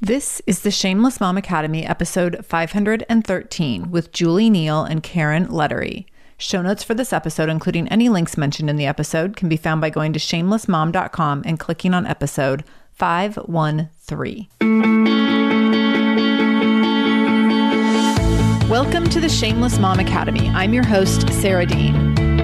This is the Shameless Mom Academy, episode 513, with Julie Neale and Caren Lettiere. Show notes for this episode, including any links mentioned in the episode, can be found by going to shamelessmom.com and clicking on episode 513. Welcome to the Shameless Mom Academy. I'm your host, Sarah Dean.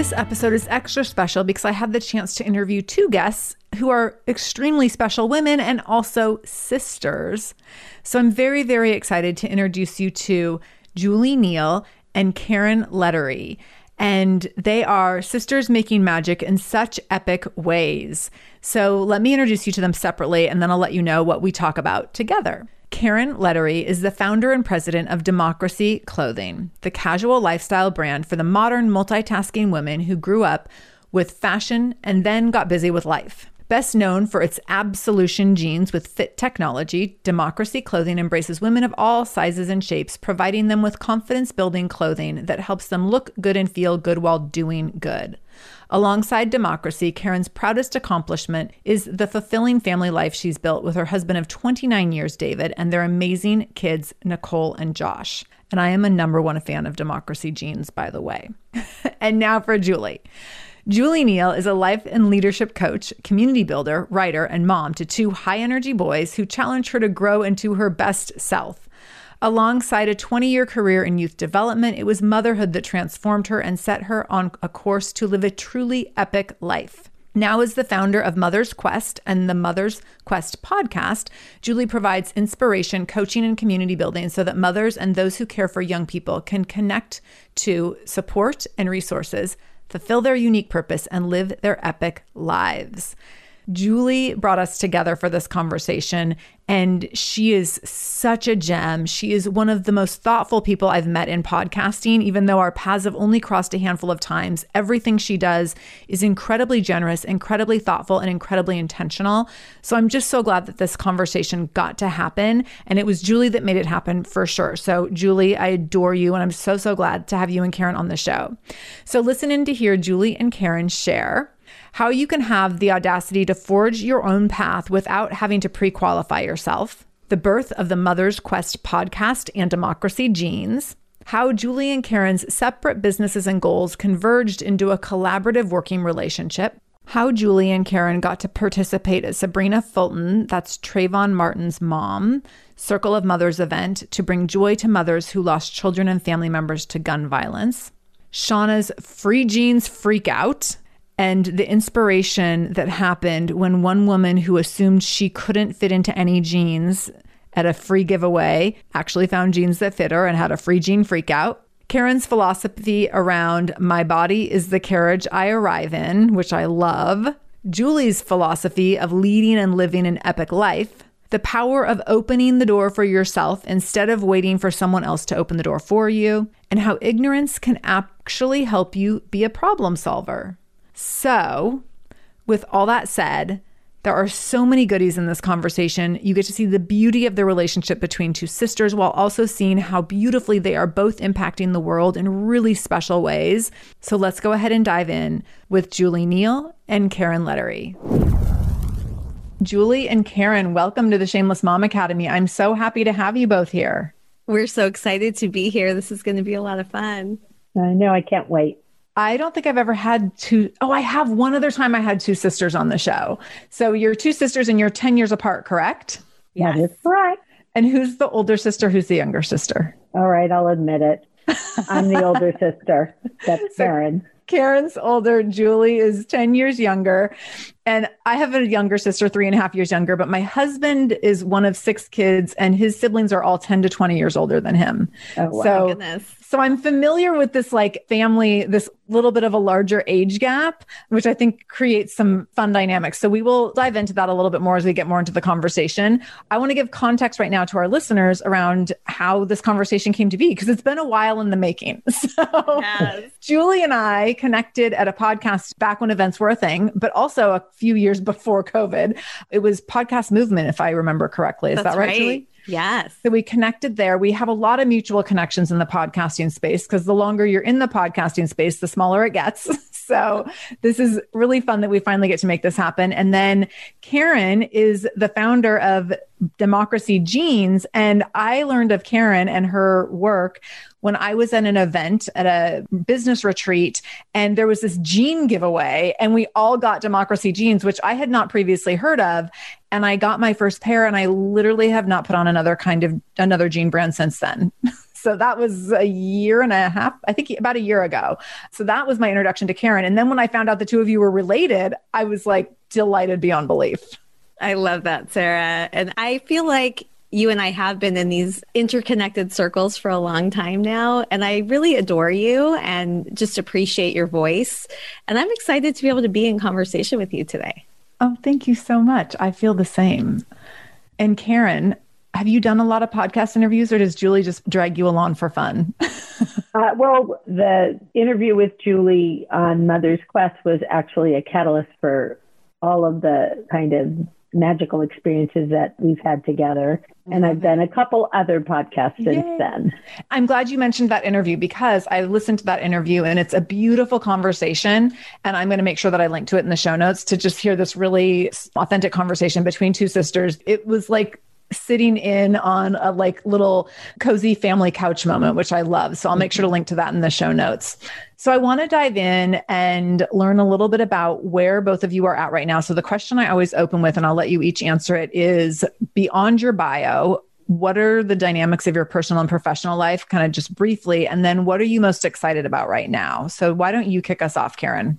This episode is extra special because I had the chance to interview two guests who are extremely special women and also sisters. So I'm very, very excited to introduce you to Julie Neale and Caren Lettiere. And they are sisters making magic in such epic ways. So let me introduce you to them separately and then I'll let you know what we talk about together. Caren Lettiere is the founder and president of Democracy Clothing, the casual lifestyle brand for the modern multitasking women who grew up with fashion and then got busy with life. Best known for its Absolution jeans with fit technology, Democracy Clothing embraces women of all sizes and shapes, providing them with confidence building clothing that helps them look good and feel good while doing good. Alongside democracy, Caren's proudest accomplishment is the fulfilling family life she's built with her husband of 29 years, David, and their amazing kids, Nicole and Josh. And I am a number one fan of democracy jeans, by the way. and now for Julie. Julie Neale is a life and leadership coach, community builder, writer, and mom to two high energy boys who challenge her to grow into her best self. Alongside a 20 year career in youth development, it was motherhood that transformed her and set her on a course to live a truly epic life. Now, as the founder of Mother's Quest and the Mother's Quest podcast, Julie provides inspiration, coaching, and community building so that mothers and those who care for young people can connect to support and resources, fulfill their unique purpose, and live their epic lives. Julie brought us together for this conversation, and she is such a gem. She is one of the most thoughtful people I've met in podcasting, even though our paths have only crossed a handful of times. Everything she does is incredibly generous, incredibly thoughtful, and incredibly intentional. So I'm just so glad that this conversation got to happen. And it was Julie that made it happen for sure. So, Julie, I adore you, and I'm so, so glad to have you and Caren on the show. So, listen in to hear Julie and Caren share how you can have the audacity to forge your own path without having to pre qualify yourself, the birth of the Mother's Quest podcast and Democracy Jeans, how Julie and Caren's separate businesses and goals converged into a collaborative working relationship, how Julie and Caren got to participate at Sabrina Fulton, that's Trayvon Martin's mom, Circle of Mothers event to bring joy to mothers who lost children and family members to gun violence. Shauna's free jeans freak out and the inspiration that happened when one woman who assumed she couldn't fit into any jeans at a free giveaway actually found jeans that fit her and had a free jean freak out. Caren's philosophy around my body is the carriage I arrive in, which I love. Julie's philosophy of leading and living an epic life. The power of opening the door for yourself instead of waiting for someone else to open the door for you, and how ignorance can actually help you be a problem solver. So, with all that said, there are so many goodies in this conversation. You get to see the beauty of the relationship between two sisters while also seeing how beautifully they are both impacting the world in really special ways. So let's go ahead and dive in with Julie Neale and Caren Lettiere. Julie and Caren, welcome to the Shameless Mom Academy. I'm so happy to have you both here. We're so excited to be here. This is going to be a lot of fun. I know. I can't wait. I don't think I've ever had two. Oh, I have one other time I had two sisters on the show. So you're two sisters and you're 10 years apart, correct? Yes. That is correct. And who's the older sister? Who's the younger sister? All right, I'll admit it. I'm the older sister. That's Caren. Caren's older. Julie is 10 years younger. And I have a younger sister, three and a half years younger, but my husband is one of six kids and his siblings are all 10 to 20 years older than him. Oh, wow. So, goodness. So I'm familiar with this like family, this little bit of a larger age gap, which I think creates some fun dynamics. So we will dive into that a little bit more as we get more into the conversation. I want to give context right now to our listeners around how this conversation came to be because it's been a while in the making. So yes. Julie and I connected at a podcast back when events were a thing, but also a few years before COVID. It was podcast movement, if I remember correctly. Is That's that right, right, Julie? Yes. So we connected there. We have a lot of mutual connections in the podcasting space because the longer you're in the podcasting space, the smaller it gets. so this is really fun that we finally get to make this happen. And then Caren is the founder of Democracy Jeans. And I learned of Caren and her work when I was at an event at a business retreat and there was this jean giveaway and we all got democracy jeans, which I had not previously heard of. And I got my first pair and I literally have not put on another kind of another jean brand since then. So that was a year and a half, I think about a year ago. So that was my introduction to Caren. And then when I found out the two of you were related, I was like delighted beyond belief. I love that, Sarah. And I feel like you and I have been in these interconnected circles for a long time now. And I really adore you and just appreciate your voice. And I'm excited to be able to be in conversation with you today. Oh, thank you so much. I feel the same. And Caren, have you done a lot of podcast interviews or does Julie just drag you along for fun? uh, well, the interview with Julie on Mother's Quest was actually a catalyst for all of the kind of magical experiences that we've had together. And I've done a couple other podcasts since then. I'm glad you mentioned that interview because I listened to that interview and it's a beautiful conversation. And I'm going to make sure that I link to it in the show notes to just hear this really authentic conversation between two sisters. It was like sitting in on a like little cozy family couch moment, which I love. So I'll make sure to mm-hmm. link to that in the show notes. So I want to dive in and learn a little bit about where both of you are at right now. So the question I always open with, and I'll let you each answer it, is beyond your bio, what are the dynamics of your personal and professional life, kind of just briefly? And then what are you most excited about right now? So why don't you kick us off, Caren?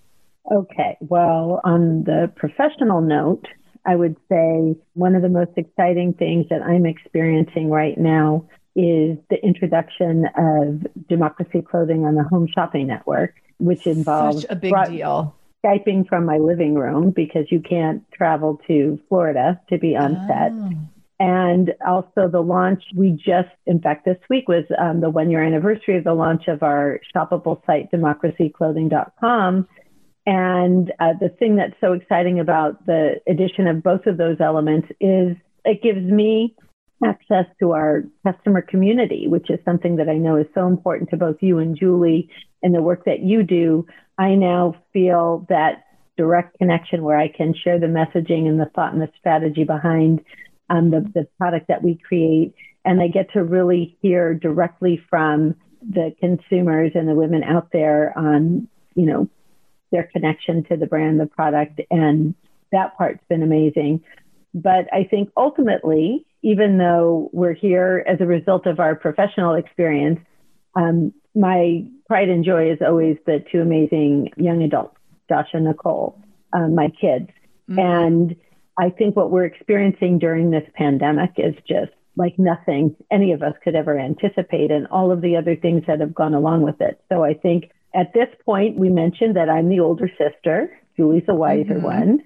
Okay. Well, on the professional note, I would say one of the most exciting things that I'm experiencing right now is the introduction of democracy clothing on the home shopping network, which involves Such a big deal. Skyping from my living room because you can't travel to Florida to be on oh. set. And also the launch, we just, in fact, this week was um, the one year anniversary of the launch of our shoppable site, democracyclothing.com, and uh, the thing that's so exciting about the addition of both of those elements is it gives me access to our customer community, which is something that I know is so important to both you and Julie and the work that you do. I now feel that direct connection where I can share the messaging and the thought and the strategy behind um, the, the product that we create. And I get to really hear directly from the consumers and the women out there on, you know, their connection to the brand, the product, and that part's been amazing. But I think ultimately, even though we're here as a result of our professional experience, um, my pride and joy is always the two amazing young adults, Josh and Nicole, uh, my kids. Mm-hmm. And I think what we're experiencing during this pandemic is just like nothing any of us could ever anticipate, and all of the other things that have gone along with it. So I think at this point, we mentioned that I'm the older sister. Julie's the wiser mm-hmm. one,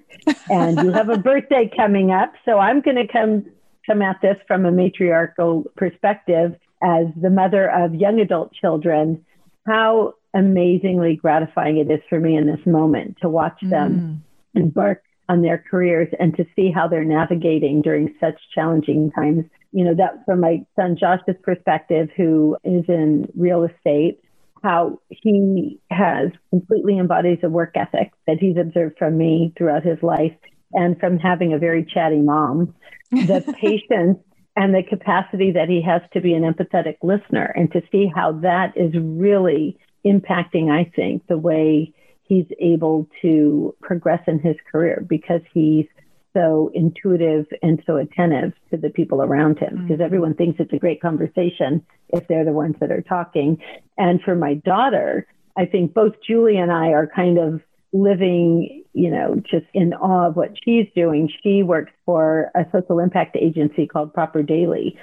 and you have a birthday coming up. So I'm going to come come at this from a matriarchal perspective as the mother of young adult children. How amazingly gratifying it is for me in this moment to watch them mm. embark on their careers and to see how they're navigating during such challenging times. You know, that from my son Josh's perspective, who is in real estate, how he has completely embodies a work ethic that he's observed from me throughout his life and from having a very chatty mom, the patience and the capacity that he has to be an empathetic listener and to see how that is really impacting, I think, the way he's able to progress in his career because he's so intuitive and so attentive to the people around him because mm-hmm. everyone thinks it's a great conversation if they're the ones that are talking. And for my daughter, I think both Julie and I are kind of living, you know, just in awe of what she's doing. She works for a social impact agency called Propper Daley.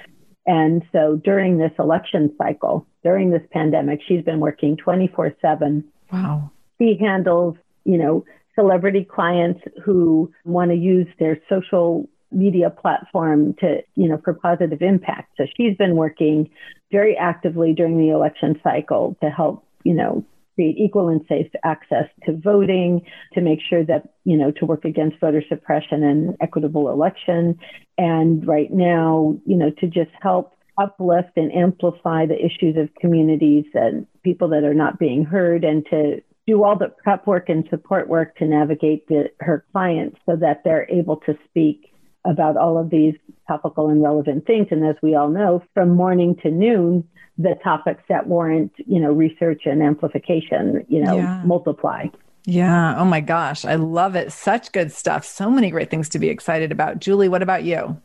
And so during this election cycle, during this pandemic, she's been working 24 7. Wow. She handles, you know, celebrity clients who want to use their social media platform to, you know, for positive impact. So she's been working very actively during the election cycle to help, you know, create equal and safe access to voting, to make sure that, you know, to work against voter suppression and equitable election. And right now, you know, to just help uplift and amplify the issues of communities and people that are not being heard and to do all the prep work and support work to navigate the, her clients so that they're able to speak about all of these topical and relevant things. And as we all know, from morning to noon, the topics that warrant, you know, research and amplification, you know, yeah. multiply. Yeah. Oh my gosh. I love it. Such good stuff. So many great things to be excited about. Julie, what about you?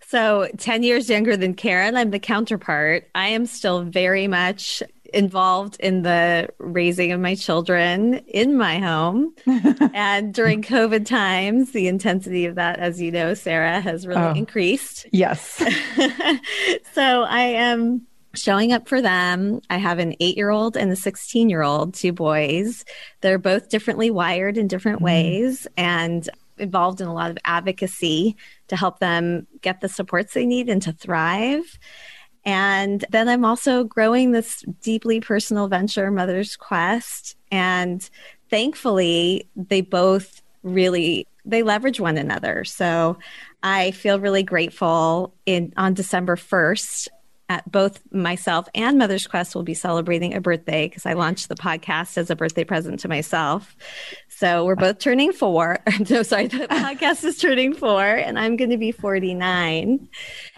So, 10 years younger than Caren, I'm the counterpart. I am still very much involved in the raising of my children in my home. and during COVID times, the intensity of that, as you know, Sarah, has really oh, increased. Yes. so I am showing up for them. I have an eight year old and a 16 year old, two boys. They're both differently wired in different mm. ways and involved in a lot of advocacy to help them get the supports they need and to thrive. And then I'm also growing this deeply personal venture, Mother's Quest. And thankfully, they both really they leverage one another. So I feel really grateful in on December 1st at both myself and Mother's Quest will be celebrating a birthday because I launched the podcast as a birthday present to myself. So we're both turning four. no, sorry, the podcast is turning four, and I'm going to be 49.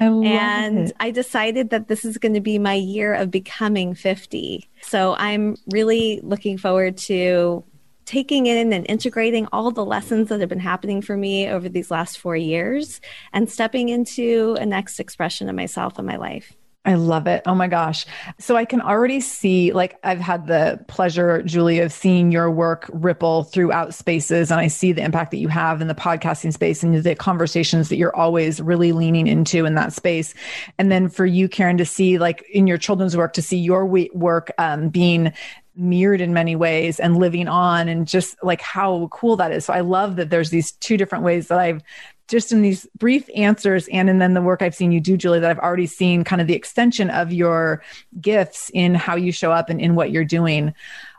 I and it. I decided that this is going to be my year of becoming 50. So I'm really looking forward to taking in and integrating all the lessons that have been happening for me over these last four years and stepping into a next expression of myself and my life. I love it. Oh my gosh. So I can already see, like, I've had the pleasure, Julie, of seeing your work ripple throughout spaces. And I see the impact that you have in the podcasting space and the conversations that you're always really leaning into in that space. And then for you, Caren, to see, like, in your children's work, to see your work um, being mirrored in many ways and living on and just like how cool that is. So I love that there's these two different ways that I've just in these brief answers and in then the work I've seen you do, Julie, that I've already seen kind of the extension of your gifts in how you show up and in what you're doing.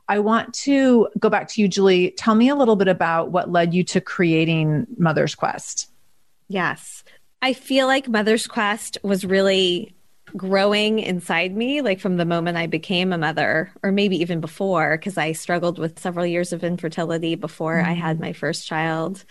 I want to go back to you, Julie. Tell me a little bit about what led you to creating Mother's Quest. Yes. I feel like Mother's Quest was really growing inside me, like from the moment I became a mother, or maybe even before, because I struggled with several years of infertility before mm-hmm. I had my first child.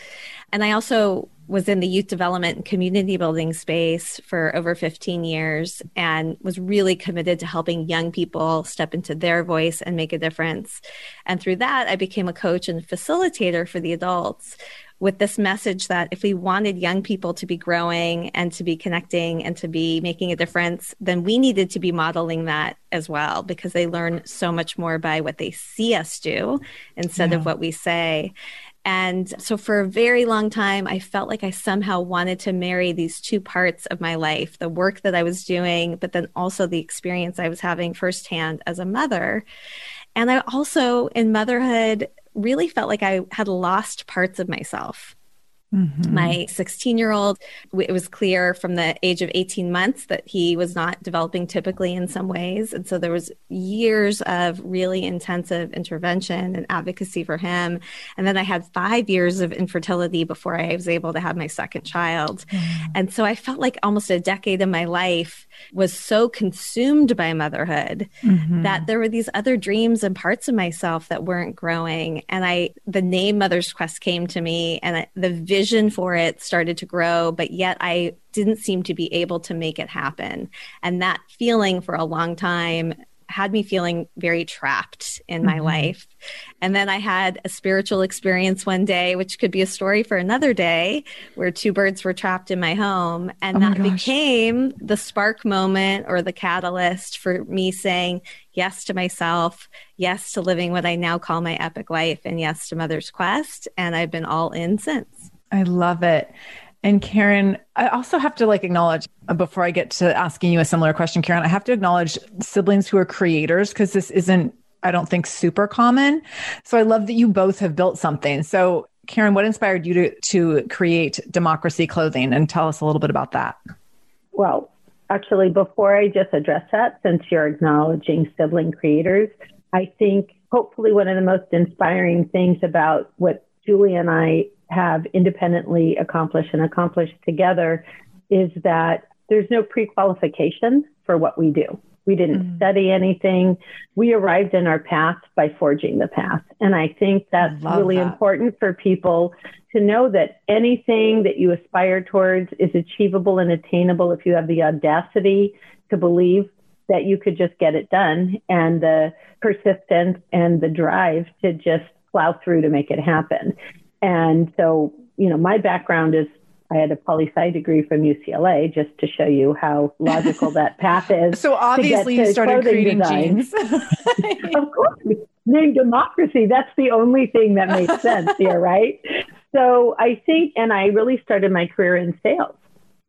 And I also was in the youth development and community building space for over 15 years and was really committed to helping young people step into their voice and make a difference. And through that, I became a coach and facilitator for the adults with this message that if we wanted young people to be growing and to be connecting and to be making a difference, then we needed to be modeling that as well because they learn so much more by what they see us do instead yeah. of what we say. And so for a very long time, I felt like I somehow wanted to marry these two parts of my life the work that I was doing, but then also the experience I was having firsthand as a mother. And I also, in motherhood, really felt like I had lost parts of myself. Mm-hmm. My 16 year old, it was clear from the age of 18 months that he was not developing typically in some ways. And so there was years of really intensive intervention and advocacy for him. And then I had five years of infertility before I was able to have my second child. Mm-hmm. And so I felt like almost a decade of my life was so consumed by motherhood mm-hmm. that there were these other dreams and parts of myself that weren't growing. And I, the name Mother's Quest came to me and the vision vision for it started to grow, but yet I didn't seem to be able to make it happen. And that feeling for a long time had me feeling very trapped in my mm-hmm. life. And then I had a spiritual experience one day, which could be a story for another day, where two birds were trapped in my home. And oh that became the spark moment or the catalyst for me saying yes to myself, yes to living what I now call my epic life, and yes to Mother's Quest. And I've been all in since. I love it. And Caren, I also have to like acknowledge uh, before I get to asking you a similar question, Caren, I have to acknowledge siblings who are creators because this isn't, I don't think, super common. So I love that you both have built something. So, Caren, what inspired you to, to create Democracy Clothing? And tell us a little bit about that. Well, actually, before I just address that, since you're acknowledging sibling creators, I think hopefully one of the most inspiring things about what Julie and I have independently accomplished and accomplished together is that there's no pre-qualification for what we do. We didn't mm study anything. We arrived in our path by forging the path. And I think that's I really that. important for people to know that anything that you aspire towards is achievable and attainable if you have the audacity to believe that you could just get it done and the persistence and the drive to just plow through to make it happen. And so, you know, my background is I had a poli sci degree from UCLA just to show you how logical that path is. So obviously you started creating design. jeans. of course. Name democracy. That's the only thing that makes sense here, right? So I think, and I really started my career in sales.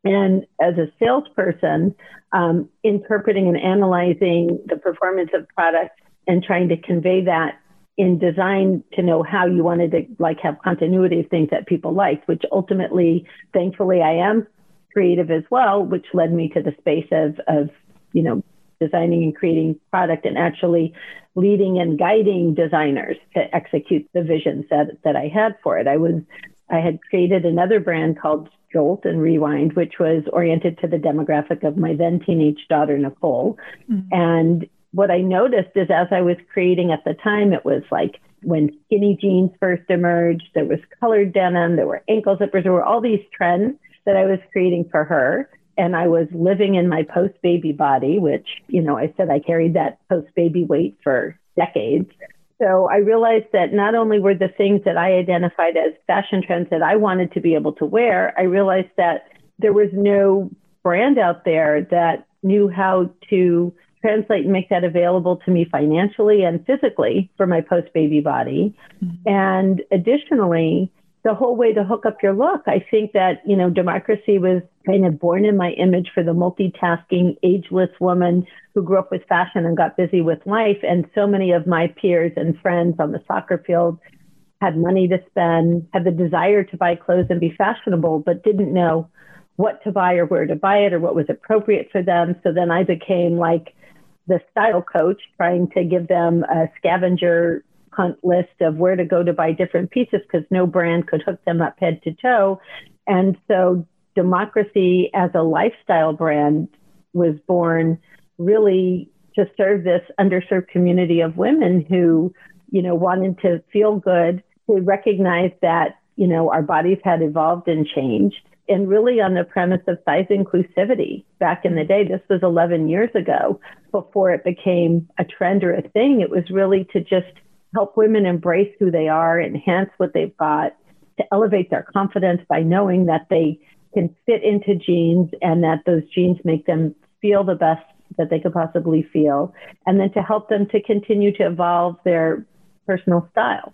And as a salesperson, um, interpreting and analyzing the performance of products and trying to convey that in design to know how you wanted to like have continuity of things that people liked, which ultimately, thankfully, I am creative as well, which led me to the space of, of you know, designing and creating product and actually leading and guiding designers to execute the visions that, that I had for it. I was, I had created another brand called Jolt and Rewind, which was oriented to the demographic of my then teenage daughter, Nicole. Mm-hmm. And what I noticed is as I was creating at the time, it was like when skinny jeans first emerged, there was colored denim, there were ankle zippers, there were all these trends that I was creating for her. And I was living in my post baby body, which, you know, I said I carried that post baby weight for decades. So I realized that not only were the things that I identified as fashion trends that I wanted to be able to wear, I realized that there was no brand out there that knew how to translate and make that available to me financially and physically for my post baby body. Mm-hmm. And additionally, the whole way to hook up your look, I think that, you know, democracy was kind of born in my image for the multitasking, ageless woman who grew up with fashion and got busy with life. And so many of my peers and friends on the soccer field had money to spend, had the desire to buy clothes and be fashionable, but didn't know what to buy or where to buy it or what was appropriate for them. So then I became like the style coach, trying to give them a scavenger hunt list of where to go to buy different pieces because no brand could hook them up head to toe. And so democracy as a lifestyle brand was born really to serve this underserved community of women who, you know, wanted to feel good, to recognize that, you know, our bodies had evolved and changed and really on the premise of size inclusivity back in the day. This was 11 years ago before it became a trend or a thing. It was really to just help women embrace who they are, enhance what they've got, to elevate their confidence by knowing that they can fit into jeans and that those jeans make them feel the best that they could possibly feel, and then to help them to continue to evolve their personal style.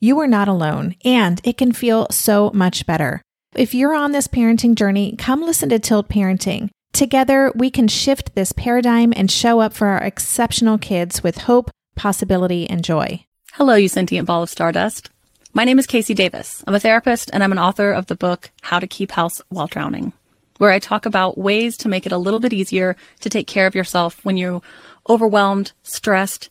you are not alone, and it can feel so much better. If you're on this parenting journey, come listen to Tilt Parenting. Together, we can shift this paradigm and show up for our exceptional kids with hope, possibility, and joy. Hello, you sentient ball of stardust. My name is KC Davis. I'm a therapist and I'm an author of the book How to Keep House While Drowning, where I talk about ways to make it a little bit easier to take care of yourself when you're overwhelmed, stressed,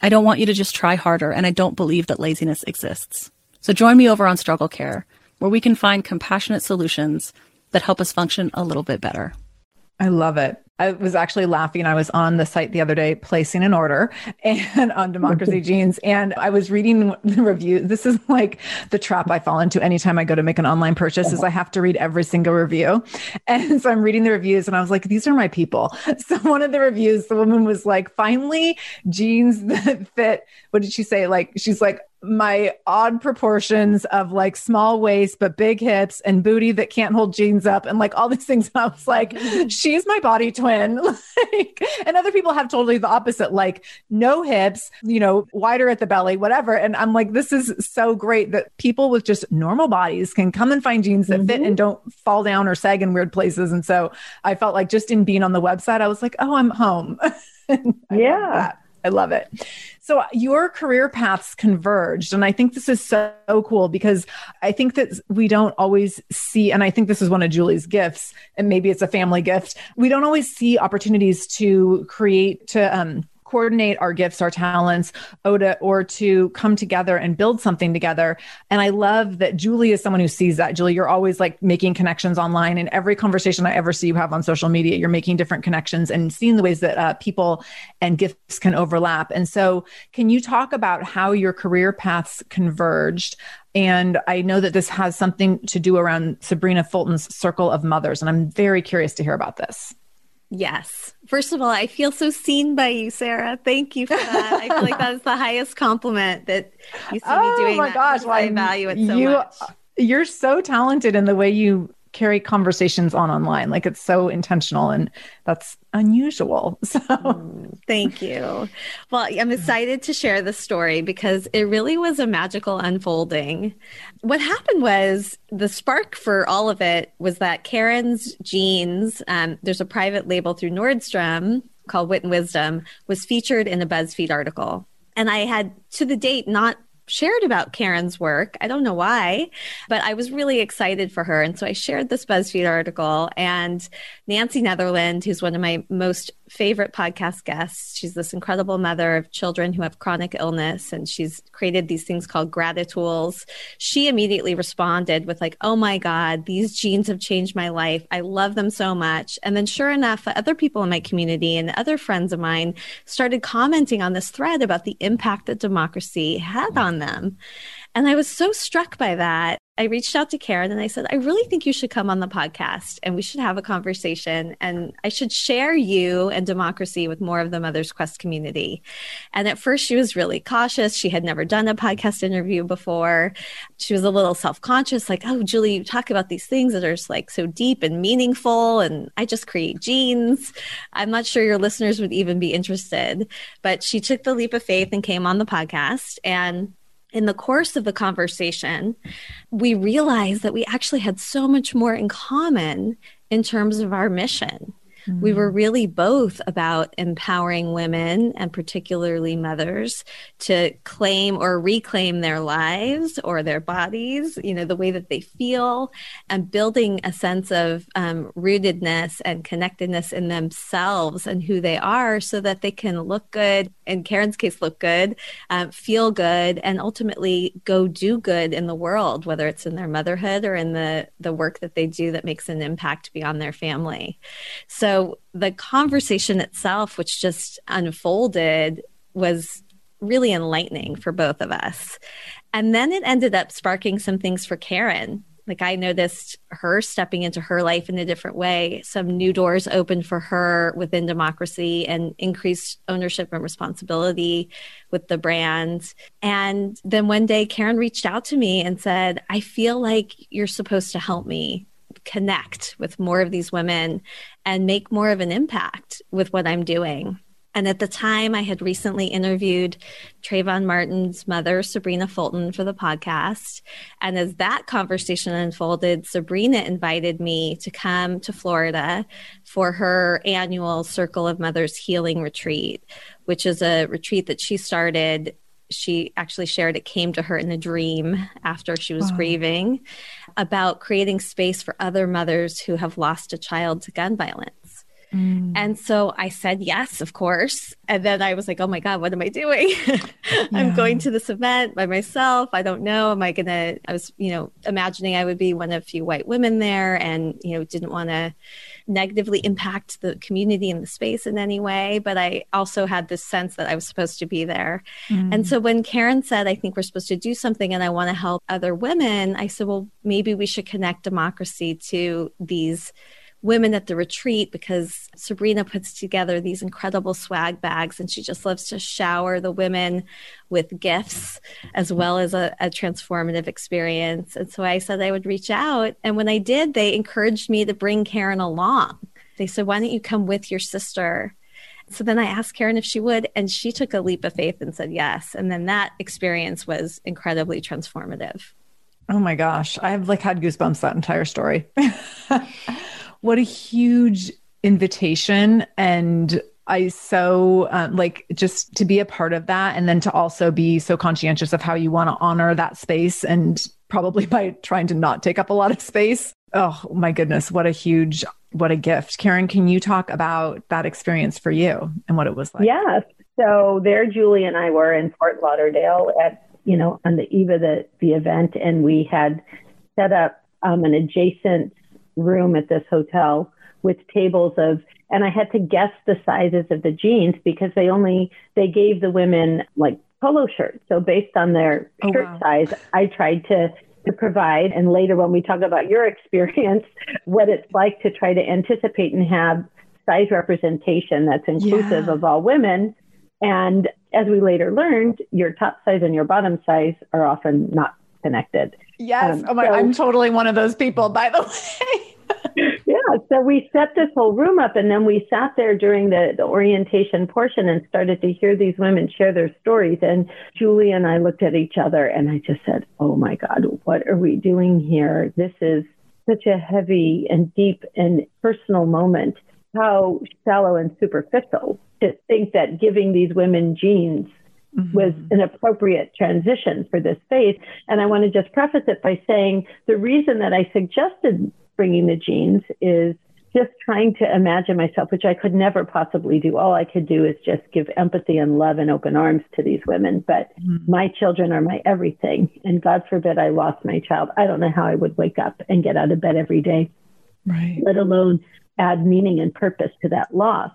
I don't want you to just try harder, and I don't believe that laziness exists. So join me over on Struggle Care, where we can find compassionate solutions that help us function a little bit better. I love it. I was actually laughing. I was on the site the other day placing an order and on Democracy Jeans, and I was reading the review. This is like the trap I fall into anytime I go to make an online purchase is I have to read every single review. And so I'm reading the reviews and I was like, these are my people. So one of the reviews, the woman was like, finally jeans that fit. What did she say? Like, she's like, my odd proportions of like small waist but big hips and booty that can't hold jeans up and like all these things. And I was like, she's my body twin. like, and other people have totally the opposite, like no hips, you know, wider at the belly, whatever. And I'm like, this is so great that people with just normal bodies can come and find jeans that mm-hmm. fit and don't fall down or sag in weird places. And so I felt like just in being on the website, I was like, oh, I'm home. yeah. I love it. So your career paths converged. And I think this is so cool because I think that we don't always see, and I think this is one of Julie's gifts, and maybe it's a family gift. We don't always see opportunities to create, to, um, coordinate our gifts, our talents, to, or to come together and build something together. And I love that Julie is someone who sees that. Julie, you're always like making connections online. In every conversation I ever see you have on social media, you're making different connections and seeing the ways that uh, people and gifts can overlap. And so, can you talk about how your career paths converged? And I know that this has something to do around Sabrina Fulton's Circle of Mothers. And I'm very curious to hear about this. Yes. First of all, I feel so seen by you, Sarah. Thank you for that. I feel like that is the highest compliment that you see oh me doing. Oh my gosh, well, I value it so you, much. You're so talented in the way you carry conversations on online. Like it's so intentional and that's unusual. So mm, thank you. Well, I'm excited to share this story because it really was a magical unfolding. What happened was the spark for all of it was that Caren's jeans, um, there's a private label through Nordstrom called Wit and Wisdom, was featured in a BuzzFeed article. And I had to the date not shared about Caren's work. I don't know why, but I was really excited for her. And so I shared this BuzzFeed article. And Nancy Netherland, who's one of my most favorite podcast guests, she's this incredible mother of children who have chronic illness, and she's created these things called gratitools. She immediately responded with, like, oh my God, these jeans have changed my life. I love them so much. And then, sure enough, other people in my community and other friends of mine started commenting on this thread about the impact that democracy had on them. And I was so struck by that. I reached out to Caren and I said, I really think you should come on the podcast and we should have a conversation and I should share you and democracy with more of the Mother's Quest community. And at first, she was really cautious. She had never done a podcast interview before. She was a little self conscious, like, oh, Julie, you talk about these things that are just like so deep and meaningful. And I just create jeans. I'm not sure your listeners would even be interested. But she took the leap of faith and came on the podcast. And in the course of the conversation, we realized that we actually had so much more in common in terms of our mission. Mm-hmm. We were really both about empowering women and particularly mothers to claim or reclaim their lives or their bodies, you know, the way that they feel, and building a sense of um, rootedness and connectedness in themselves and who they are so that they can look good, in Caren's case, look good, uh, feel good, and ultimately go do good in the world, whether it's in their motherhood or in the, the work that they do that makes an impact beyond their family. So, so the conversation itself, which just unfolded, was really enlightening for both of us. And then it ended up sparking some things for Caren. Like I noticed her stepping into her life in a different way. Some new doors opened for her within democracy and increased ownership and responsibility with the brand. And then one day, Caren reached out to me and said, I feel like you're supposed to help me connect with more of these women and make more of an impact with what I'm doing. And at the time, I had recently interviewed Trayvon Martin's mother, Sabrina Fulton, for the podcast. And as that conversation unfolded, Sabrina invited me to come to Florida for her annual Circle of Mothers Healing Retreat, which is a retreat that she started she actually shared it came to her in a dream after she was wow. grieving about creating space for other mothers who have lost a child to gun violence. Mm. And so I said yes, of course. And then I was like, oh my God, what am I doing? I'm going to this event by myself. I don't know. Am I going to? I was, you know, imagining I would be one of a few white women there and, you know, didn't want to negatively impact the community and the space in any way. But I also had this sense that I was supposed to be there. Mm. And so when Caren said, I think we're supposed to do something and I want to help other women, I said, well, maybe we should connect democracy to these women at the retreat because Sabrina puts together these incredible swag bags and she just loves to shower the women with gifts as well as a, a, transformative experience. And so I said I would reach out. And when I did, they encouraged me to bring Caren along. They said, Why don't you come with your sister? So then I asked Caren if she would, and she took a leap of faith and said yes. And then that experience was incredibly transformative. Oh my gosh. I've like had goosebumps that entire story. what a huge invitation and I so um, like just to be a part of that and then to also be so conscientious of how you want to honor that space and probably by trying to not take up a lot of space. Oh my goodness, what a huge what a gift. Caren, can you talk about that experience for you and what it was like? Yeah. So there Julie and I were in Fort Lauderdale at, you know, on the eve of the, the event and we had set up um, an adjacent room at this hotel with tables of and I had to guess the sizes of the jeans because they only they gave the women like polo shirts. So based on their oh, shirt wow. size, I tried to to provide and later when we talk about your experience, what it's like to try to anticipate and have size representation that's inclusive yeah. of all women. And as we later learned, your top size and your bottom size are often not connected. Yes. Um, oh my, so, I'm totally one of those people, by the way. yeah. So we set this whole room up and then we sat there during the, the orientation portion and started to hear these women share their stories. And Julie and I looked at each other and I just said, Oh my God, what are we doing here? This is such a heavy and deep and personal moment. How shallow and superficial to think that giving these women jeans mm-hmm. was an appropriate transition for this space. And I want to just preface it by saying the reason that I suggested bringing the jeans is just trying to imagine myself, which I could never possibly do. All I could do is just give empathy and love and open arms to these women. But mm-hmm. my children are my everything. And God forbid I lost my child. I don't know how I would wake up and get out of bed every day, right. let alone add meaning and purpose to that loss.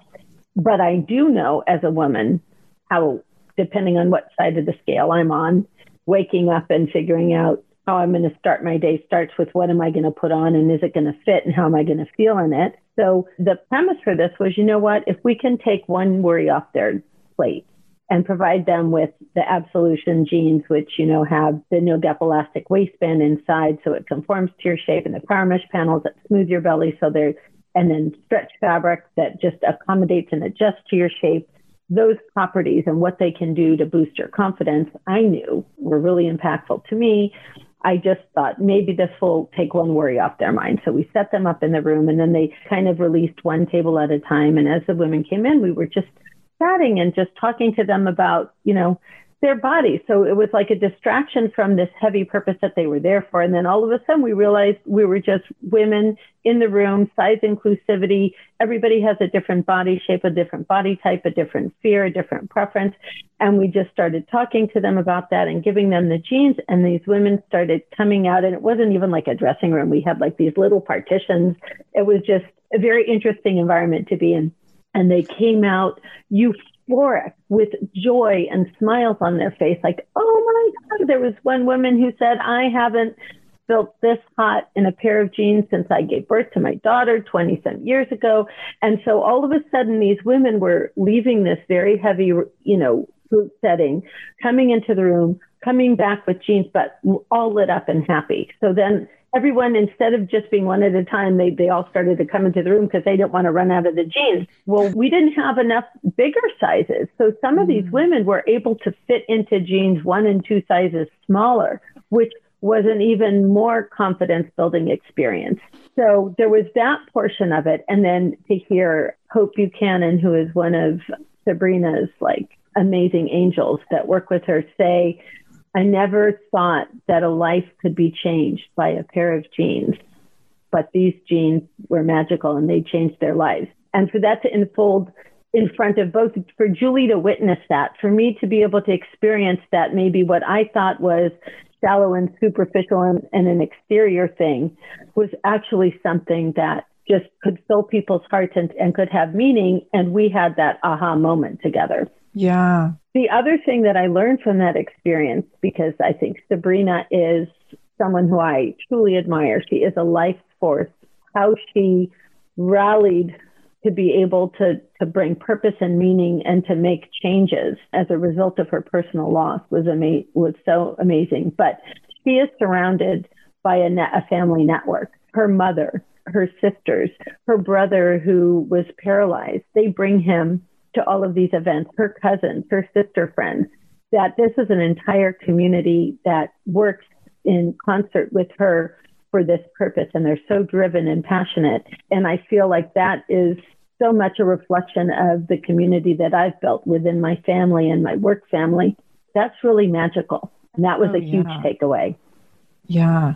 But I do know as a woman how depending on what side of the scale I'm on, waking up and figuring out how I'm going to start my day starts with what am I going to put on and is it going to fit and how am I going to feel in it. So the premise for this was, you know what, if we can take one worry off their plate and provide them with the absolution jeans, which, you know, have the no gap elastic waistband inside so it conforms to your shape and the power mesh panels that smooth your belly so they're, and then stretch fabric that just accommodates and adjusts to your shape those properties and what they can do to boost your confidence, I knew were really impactful to me. I just thought maybe this will take one worry off their mind. So we set them up in the room and then they kind of released one table at a time. And as the women came in, we were just chatting and just talking to them about, you know, their bodies. So it was like a distraction from this heavy purpose that they were there for. And then all of a sudden we realized we were just women in the room, size inclusivity. Everybody has a different body shape, a different body type, a different fear, a different preference. And we just started talking to them about that and giving them the jeans. And these women started coming out and it wasn't even like a dressing room. We had like these little partitions. It was just a very interesting environment to be in and they came out euphoric with joy and smiles on their face like oh my god. There was one woman who said i haven't felt this hot in a pair of jeans since i gave birth to my daughter 20 some years ago. And so all of a sudden these women were leaving this very heavy you know group setting coming into the room coming back with jeans but all lit up and happy. So then everyone, instead of just being one at a time, they, they all started to come into the room because they didn't want to run out of the jeans. Well, we didn't have enough bigger sizes. So some of these mm. women were able to fit into jeans one and two sizes smaller, which was an even more confidence building experience. So there was that portion of it. And then to hear Hope Buchanan, who is one of Sabrina's like amazing angels that work with her, say, I never thought that a life could be changed by a pair of jeans, but these jeans were magical and they changed their lives. And for that to unfold in front of both, for Julie to witness that, for me to be able to experience that, maybe what I thought was shallow and superficial and, and an exterior thing was actually something that just could fill people's hearts and, and could have meaning. And we had that aha moment together. Yeah. The other thing that I learned from that experience, because I think Sabrina is someone who I truly admire, she is a life force. How she rallied to be able to, to bring purpose and meaning and to make changes as a result of her personal loss was ama- was so amazing. But she is surrounded by a, a family network. Her mother, her sisters, her brother who was paralyzed, they bring him to all of these events, her cousins, her sister friends, that this is an entire community that works in concert with her for this purpose. And they're so driven and passionate. And I feel like that is so much a reflection of the community that I've built within my family and my work family. That's really magical. And that was oh, a huge yeah. takeaway. Yeah.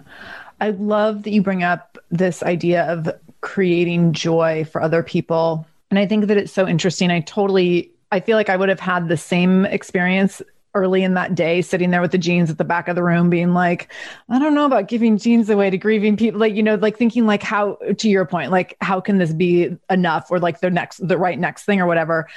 I love that you bring up this idea of creating joy for other people and I think that it's so interesting. I totally, I feel like I would have had the same experience early in that day, sitting there with the jeans at the back of the room, being like, I don't know about giving jeans away to grieving people. Like, you know, like thinking like how, to your point, like, how can this be enough or like the next, the right next thing or whatever.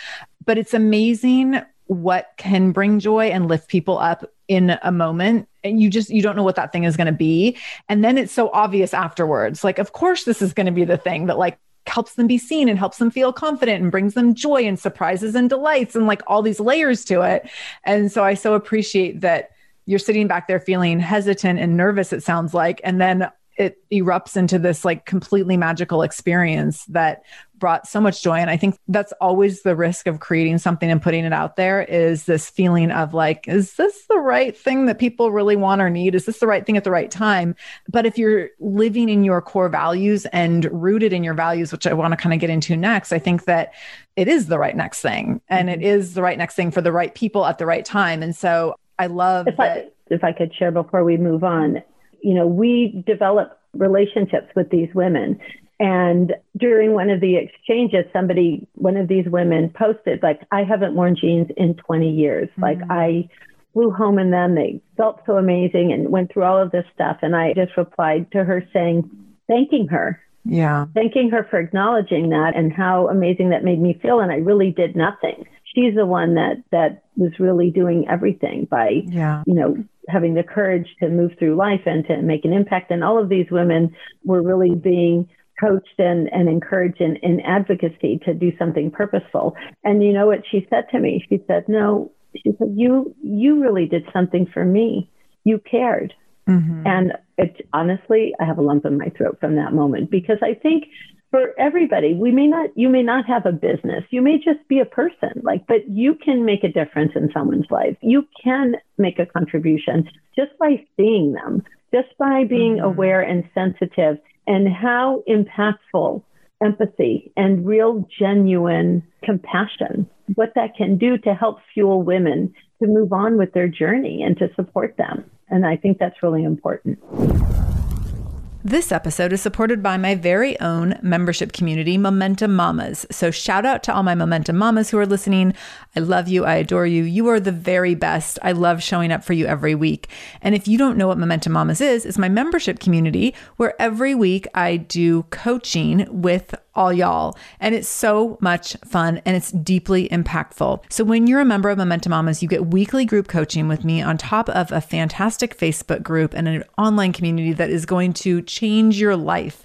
But it's amazing what can bring joy and lift people up in a moment and you just you don't know what that thing is going to be and then it's so obvious afterwards like of course this is going to be the thing that like helps them be seen and helps them feel confident and brings them joy and surprises and delights and like all these layers to it. And so I so appreciate that you're sitting back there feeling hesitant and nervous, it sounds like. And then it erupts into this like completely magical experience that brought so much joy. And i think that's always the risk of creating something and putting it out there is this feeling of like is this the right thing that people really want or need? Is this the right thing at the right time? But if you're living in your core values and rooted in your values which i want to kind of get into next i think that it is the right next thing. And it mm-hmm. is the right next thing for the right people at the right time. And so i love if that- I, if I could share before we move on you know, we develop relationships with these women. And during one of the exchanges, somebody, one of these women posted, like, I haven't worn jeans in 20 years. Mm-hmm. Like, I flew home in them. They felt so amazing and went through all of this stuff. And I just replied to her saying, thanking her. Yeah. Thanking her for acknowledging that and how amazing that made me feel. And I really did nothing. She's the one that that was really doing everything by Yeah. you know having the courage to move through life and to make an impact. And all of these women were really being coached and, and encouraged in, in advocacy to do something purposeful. And you know what she said to me? She said no she said you you really did something for me. You cared. Mhm. and it, honestly, I have a lump in my throat from that moment because I think for everybody, we may not, you may not have a business. You may just be a person, like, but you can make a difference in someone's life. You can make a contribution just by seeing them, just by being Mhm. aware and sensitive and how impactful empathy and real genuine compassion, what that can do to help fuel women to move on with their journey and to support them. And I think that's really important. This episode is supported by my very own membership community, Momentum Mamas. So, shout out to all my Momentum Mamas who are listening. I love you. I adore you. You are the very best. I love showing up for you every week. And if you don't know what Momentum Mamas is, it's my membership community where every week I do coaching with all y'all. And it's so much fun and it's deeply impactful. So when you're a member of Momentum Mamas, you get weekly group coaching with me on top of a fantastic Facebook group and an online community that is going to change your life.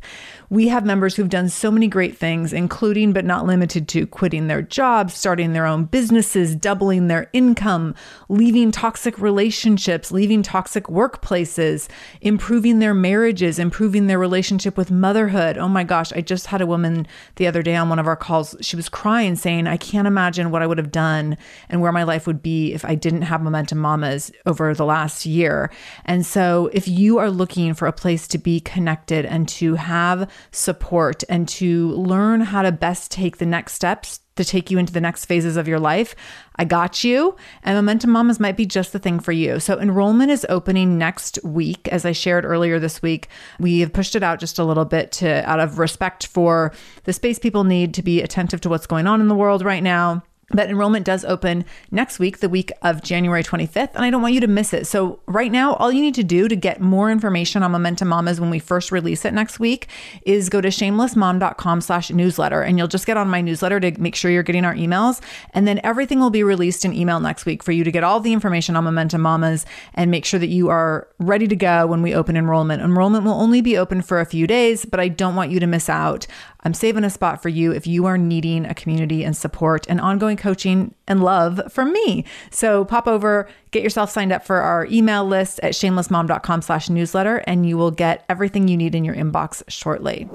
We have members who've done so many great things, including but not limited to quitting their jobs, starting their own businesses, doubling their income, leaving toxic relationships, leaving toxic workplaces, improving their marriages, improving their relationship with motherhood. Oh my gosh, I just had a woman the other day on one of our calls. She was crying, saying, I can't imagine what I would have done and where my life would be if I didn't have Momentum Mamas over the last year. And so, if you are looking for a place to be connected and to have support and to learn how to best take the next steps to take you into the next phases of your life, I got you. And Momentum Mamas might be just the thing for you. So enrollment is opening next week. As I shared earlier this week, we have pushed it out just a little bit to out of respect for the space people need to be attentive to what's going on in the world right now. But enrollment does open next week, the week of January 25th, and I don't want you to miss it. So, right now, all you need to do to get more information on Momentum Mamas when we first release it next week is go to shamelessmom.com slash newsletter, and you'll just get on my newsletter to make sure you're getting our emails. And then everything will be released in email next week for you to get all the information on Momentum Mamas and make sure that you are ready to go when we open enrollment. Enrollment will only be open for a few days, but I don't want you to miss out. I'm saving a spot for you if you are needing a community and support and ongoing coaching and love from me. So pop over, get yourself signed up for our email list at shamelessmom.com slash newsletter, and you will get everything you need in your inbox shortly.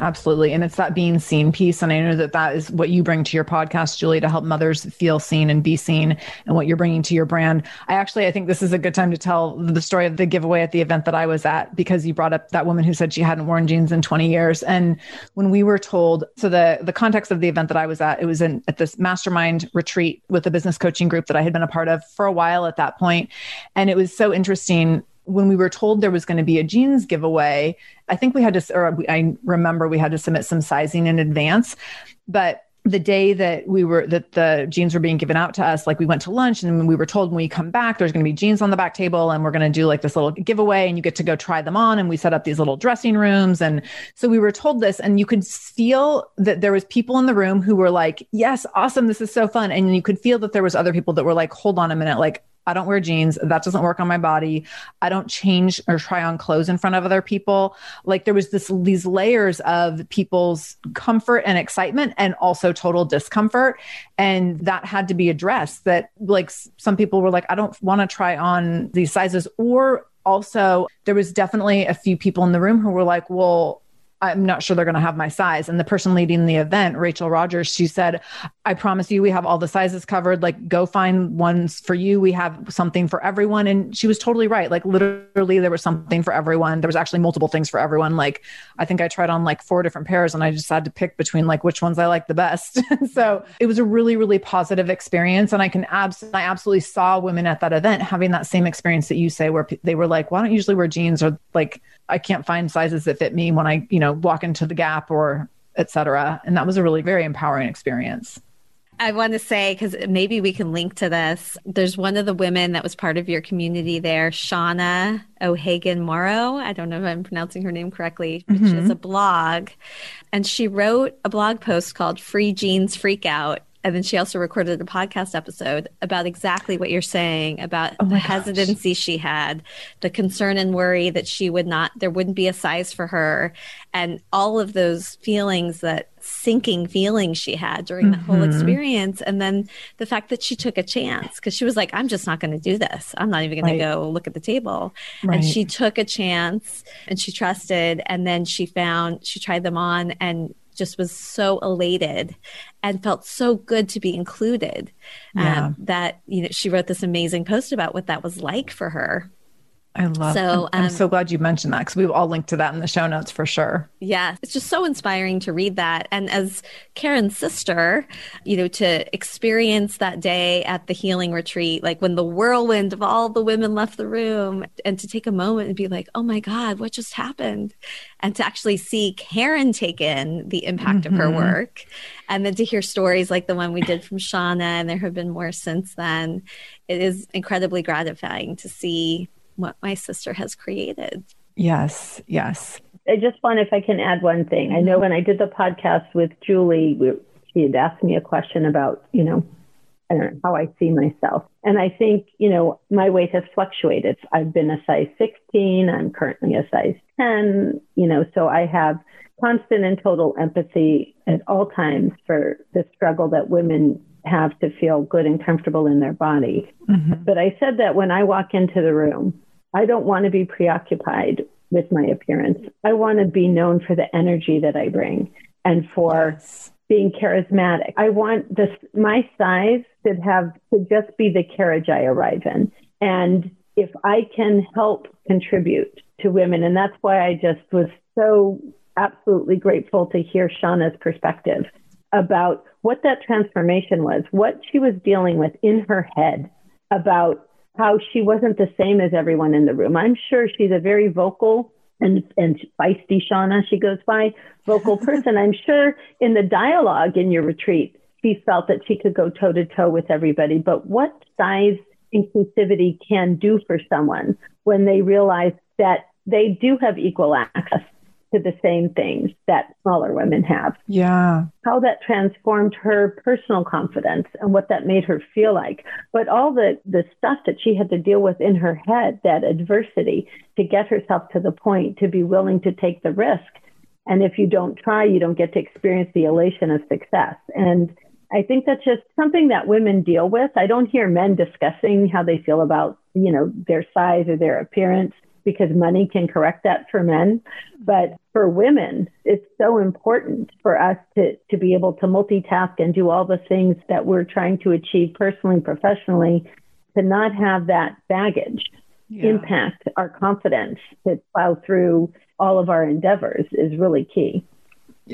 Absolutely. And it's that being seen piece. And I know that that is what you bring to your podcast, Julie, to help mothers feel seen and be seen and what you're bringing to your brand. I actually, I think this is a good time to tell the story of the giveaway at the event that I was at because you brought up that woman who said she hadn't worn jeans in 20 years. And when we were told, so the, the context of the event that I was at, it was in, at this mastermind retreat with a business coaching group that I had been a part of for a while at that point. And it was so interesting when we were told there was going to be a jeans giveaway, I think we had to, or I remember we had to submit some sizing in advance. But the day that we were that the jeans were being given out to us like we went to lunch and we were told when we come back there's going to be jeans on the back table and we're going to do like this little giveaway and you get to go try them on and we set up these little dressing rooms and so we were told this and you could feel that there was people in the room who were like yes awesome this is so fun and you could feel that there was other people that were like hold on a minute like I don't wear jeans. That doesn't work on my body. I don't change or try on clothes in front of other people. Like there was this these layers of people's comfort and excitement and also total discomfort and that had to be addressed that like some people were like I don't want to try on these sizes or also there was definitely a few people in the room who were like, "Well, I'm not sure they're going to have my size. And the person leading the event, Rachel Rogers, she said, I promise you, we have all the sizes covered. Like, go find ones for you. We have something for everyone. And she was totally right. Like, literally, there was something for everyone. There was actually multiple things for everyone. Like, I think I tried on like four different pairs and I just had to pick between like which ones I like the best. so it was a really, really positive experience. And I can absolutely, I absolutely saw women at that event having that same experience that you say, where they were like, why don't usually wear jeans or like, I can't find sizes that fit me when I, you know, walk into the gap or et cetera. And that was a really very empowering experience. I want to say, because maybe we can link to this. There's one of the women that was part of your community there, Shauna O'Hagan Morrow. I don't know if I'm pronouncing her name correctly, but mm-hmm. she has a blog. And she wrote a blog post called Free Jeans Freak Out. And then she also recorded a podcast episode about exactly what you're saying about oh the hesitancy she had, the concern and worry that she would not, there wouldn't be a size for her, and all of those feelings that sinking feelings she had during mm-hmm. the whole experience. And then the fact that she took a chance because she was like, I'm just not going to do this. I'm not even going right. to go look at the table. Right. And she took a chance and she trusted. And then she found, she tried them on and just was so elated and felt so good to be included yeah. um, that you know she wrote this amazing post about what that was like for her I love. So I'm, I'm um, so glad you mentioned that because we've all linked to that in the show notes for sure. Yeah, it's just so inspiring to read that, and as Caren's sister, you know, to experience that day at the healing retreat, like when the whirlwind of all the women left the room, and to take a moment and be like, "Oh my God, what just happened?" and to actually see Caren take in the impact mm-hmm. of her mm-hmm. work, and then to hear stories like the one we did from Shauna, and there have been more since then. It is incredibly gratifying to see what my sister has created. Yes, yes. I just want, if I can add one thing. I know mm-hmm. when I did the podcast with Julie, we, she had asked me a question about, you know, I don't know, how I see myself. And I think, you know, my weight has fluctuated. I've been a size 16. I'm currently a size 10, you know, so I have constant and total empathy at all times for the struggle that women have to feel good and comfortable in their body. Mm-hmm. But I said that when I walk into the room, I don't want to be preoccupied with my appearance. I want to be known for the energy that I bring and for yes. being charismatic. I want this my size to have to just be the carriage I arrive in. And if I can help contribute to women, and that's why I just was so absolutely grateful to hear Shauna's perspective about what that transformation was, what she was dealing with in her head about how she wasn't the same as everyone in the room. I'm sure she's a very vocal and, and feisty Shauna, she goes by, vocal person. I'm sure in the dialogue in your retreat, she felt that she could go toe to toe with everybody. But what size inclusivity can do for someone when they realize that they do have equal access to the same things that smaller women have. Yeah. How that transformed her personal confidence and what that made her feel like. But all the, the stuff that she had to deal with in her head, that adversity to get herself to the point to be willing to take the risk. And if you don't try, you don't get to experience the elation of success. And I think that's just something that women deal with. I don't hear men discussing how they feel about, you know, their size or their appearance because money can correct that for men. But for women, it's so important for us to, to be able to multitask and do all the things that we're trying to achieve personally and professionally, to not have that baggage yeah. impact our confidence to plow through all of our endeavors is really key.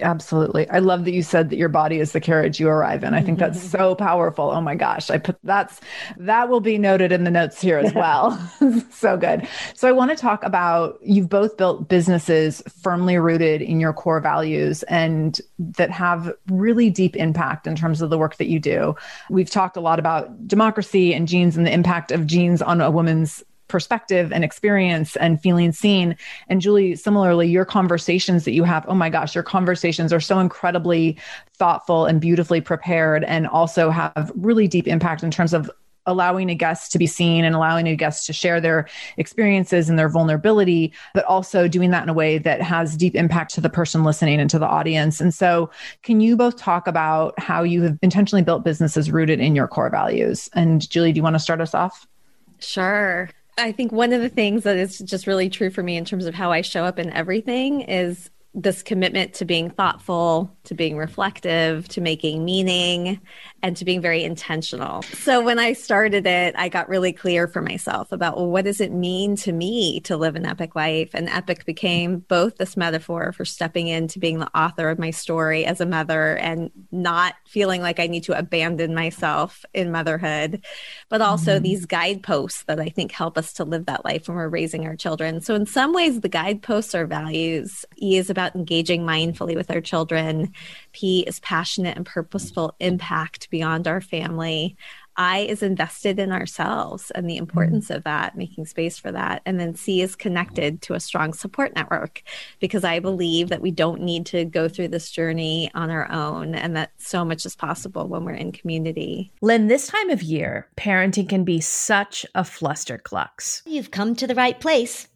Absolutely. I love that you said that your body is the carriage you arrive in. I think that's mm-hmm. so powerful. Oh my gosh. I put that's that will be noted in the notes here as well. so good. So I want to talk about you've both built businesses firmly rooted in your core values and that have really deep impact in terms of the work that you do. We've talked a lot about democracy and jeans and the impact of jeans on a woman's perspective and experience and feeling seen. And Julie, similarly, your conversations that you have, oh my gosh, your conversations are so incredibly thoughtful and beautifully prepared and also have really deep impact in terms of allowing a guest to be seen and allowing a guest to share their experiences and their vulnerability, but also doing that in a way that has deep impact to the person listening and to the audience. And so, can you both talk about how you have intentionally built businesses rooted in your core values? And Julie, do you want to start us off? Sure. I think one of the things that is just really true for me in terms of how I show up in everything is this commitment to being thoughtful, to being reflective, to making meaning, and to being very intentional. So when I started it, I got really clear for myself about well, what does it mean to me to live an epic life? And epic became both this metaphor for stepping into being the author of my story as a mother and not feeling like I need to abandon myself in motherhood, but also mm-hmm. these guideposts that I think help us to live that life when we're raising our children. So in some ways, the guideposts are values. E is about about engaging mindfully with our children. P is passionate and purposeful impact beyond our family. I is invested in ourselves and the importance mm. of that, making space for that. And then C is connected to a strong support network because I believe that we don't need to go through this journey on our own and that so much is possible when we're in community. Lynn, this time of year, parenting can be such a flusterclux. You've come to the right place.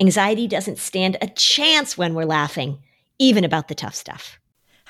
Anxiety doesn't stand a chance when we're laughing, even about the tough stuff.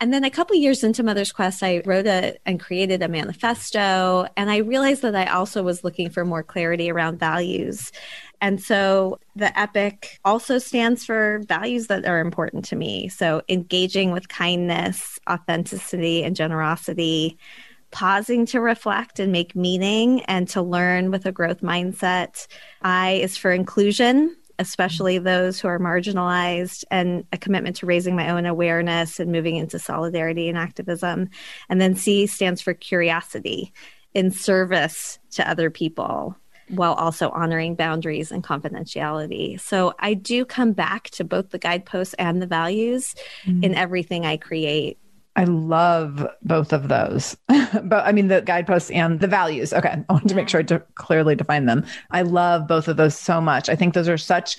And then a couple years into Mother's Quest, I wrote a and created a manifesto. And I realized that I also was looking for more clarity around values. And so the EPIC also stands for values that are important to me. So engaging with kindness, authenticity, and generosity, pausing to reflect and make meaning and to learn with a growth mindset. I is for inclusion especially those who are marginalized, and a commitment to raising my own awareness and moving into solidarity and activism. And then C stands for curiosity in service to other people while also honoring boundaries and confidentiality. So I do come back to both the guideposts and the values mm-hmm. in everything I create. I love both of those. but I mean, the guideposts and the values. Okay. I want to make sure to clearly define them. I love both of those so much. I think those are such,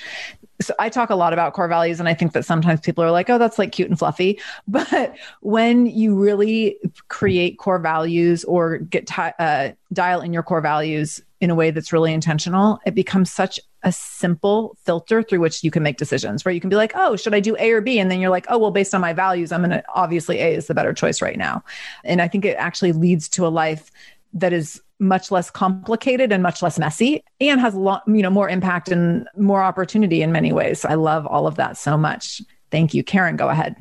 so I talk a lot about core values, and I think that sometimes people are like, oh, that's like cute and fluffy. But when you really create core values or get t- uh, dial in your core values in a way that's really intentional, it becomes such a simple filter through which you can make decisions where you can be like, oh, should I do A or B? And then you're like, oh, well, based on my values, I'm going to obviously A is the better choice right now. And I think it actually leads to a life that is much less complicated and much less messy and has a lot, you know, more impact and more opportunity in many ways. I love all of that so much. Thank you. Caren, go ahead.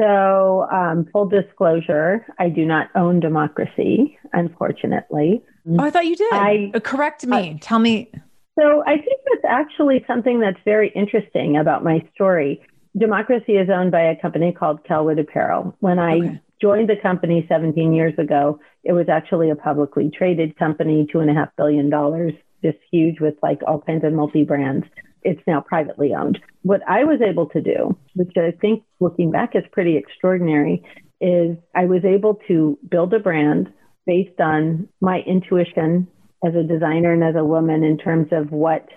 So, um, full disclosure, I do not own democracy, unfortunately. Oh, I thought you did. I, uh, correct me. Uh, Tell me. So, I think that's actually something that's very interesting about my story. Democracy is owned by a company called Kellwood Apparel. When I okay. joined the company 17 years ago, it was actually a publicly traded company, two and a half billion dollars, just huge with like all kinds of multi brands. It's now privately owned. What I was able to do, which I think looking back is pretty extraordinary, is I was able to build a brand based on my intuition as a designer and as a woman in terms of what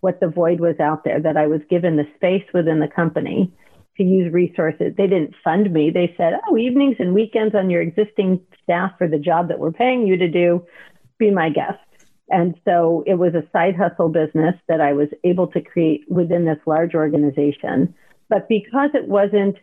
what the void was out there that I was given the space within the company to use resources. They didn't fund me. They said, "Oh, evenings and weekends on your existing staff for the job that we're paying you to do, be my guest." And so it was a side hustle business that I was able to create within this large organization. But because it wasn't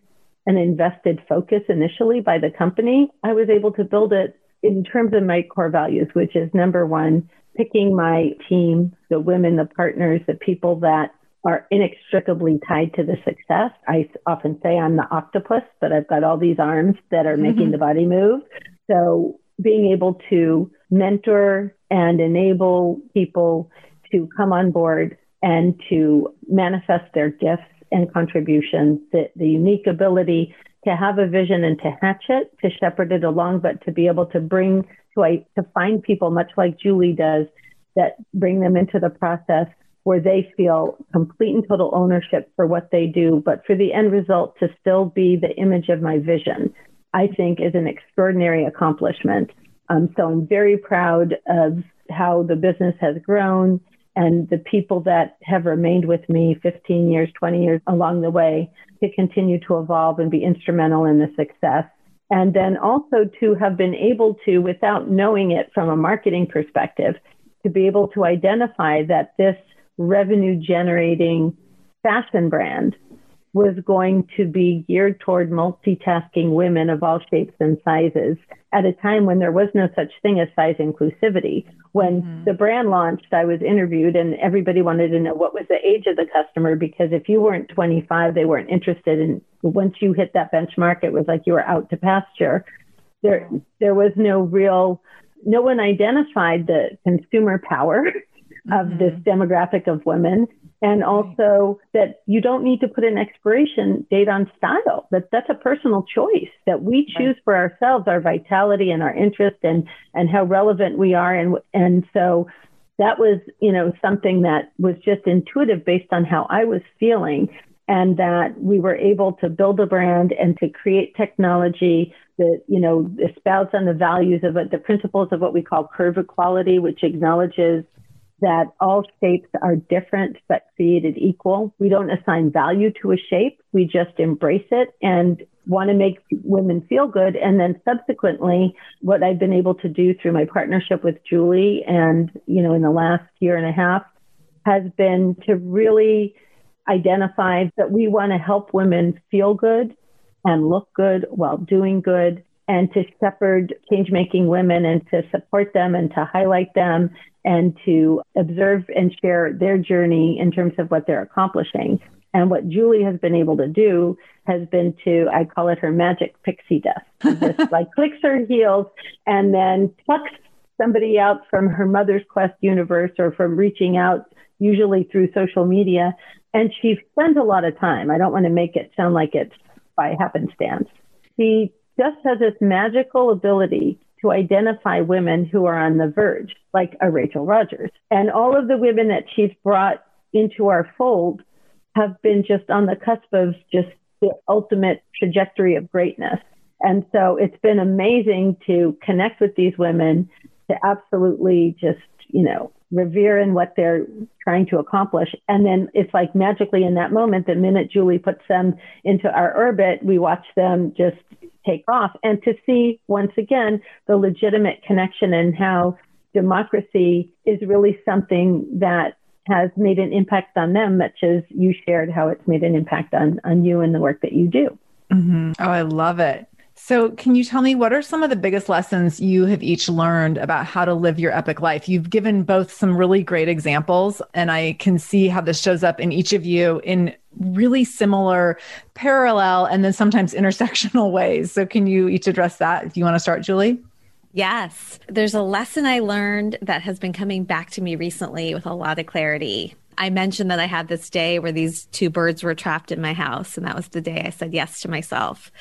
an invested focus initially by the company, I was able to build it in terms of my core values, which is number one, picking my team, the women, the partners, the people that are inextricably tied to the success. I often say I'm the octopus, but I've got all these arms that are mm-hmm. making the body move. So being able to mentor and enable people to come on board and to manifest their gifts and contributions, the, the unique ability to have a vision and to hatch it, to shepherd it along, but to be able to bring to, to find people much like Julie does that bring them into the process where they feel complete and total ownership for what they do, but for the end result to still be the image of my vision, I think is an extraordinary accomplishment. Um, so I'm very proud of how the business has grown and the people that have remained with me 15 years, 20 years along the way to continue to evolve and be instrumental in the success. And then also to have been able to, without knowing it from a marketing perspective, to be able to identify that this revenue generating fashion brand was going to be geared toward multitasking women of all shapes and sizes at a time when there was no such thing as size inclusivity. When mm-hmm. the brand launched, I was interviewed and everybody wanted to know what was the age of the customer because if you weren't 25, they weren't interested. And once you hit that benchmark, it was like you were out to pasture. There, there was no real, no one identified the consumer power of mm-hmm. this demographic of women and also that you don't need to put an expiration date on style. That that's a personal choice that we choose for ourselves our vitality and our interest and and how relevant we are. And and so that was you know something that was just intuitive based on how I was feeling and that we were able to build a brand and to create technology that you know espouses on the values of it, the principles of what we call curve equality, which acknowledges that all shapes are different but created equal. We don't assign value to a shape. We just embrace it and want to make women feel good. And then subsequently, what I've been able to do through my partnership with Julie and, you know, in the last year and a half has been to really identify that we want to help women feel good and look good while doing good and to shepherd change making women and to support them and to highlight them and to observe and share their journey in terms of what they're accomplishing. And what Julie has been able to do has been to, I call it her magic pixie dust. Just like clicks her heels and then plucks somebody out from her mother's quest universe or from reaching out, usually through social media. And she spends a lot of time. I don't want to make it sound like it's by happenstance. She just has this magical ability to identify women who are on the verge, like a Rachel Rogers. And all of the women that she's brought into our fold have been just on the cusp of just the ultimate trajectory of greatness. And so it's been amazing to connect with these women, to absolutely just, you know, revere in what they're trying to accomplish. And then it's like magically in that moment, the minute Julie puts them into our orbit, we watch them just take off and to see once again the legitimate connection and how democracy is really something that has made an impact on them, much as you shared how it's made an impact on, on you and the work that you do. Mm-hmm. Oh, I love it. So, can you tell me what are some of the biggest lessons you have each learned about how to live your epic life? You've given both some really great examples, and I can see how this shows up in each of you in really similar, parallel, and then sometimes intersectional ways. So, can you each address that? If you want to start, Julie? Yes. There's a lesson I learned that has been coming back to me recently with a lot of clarity. I mentioned that I had this day where these two birds were trapped in my house, and that was the day I said yes to myself.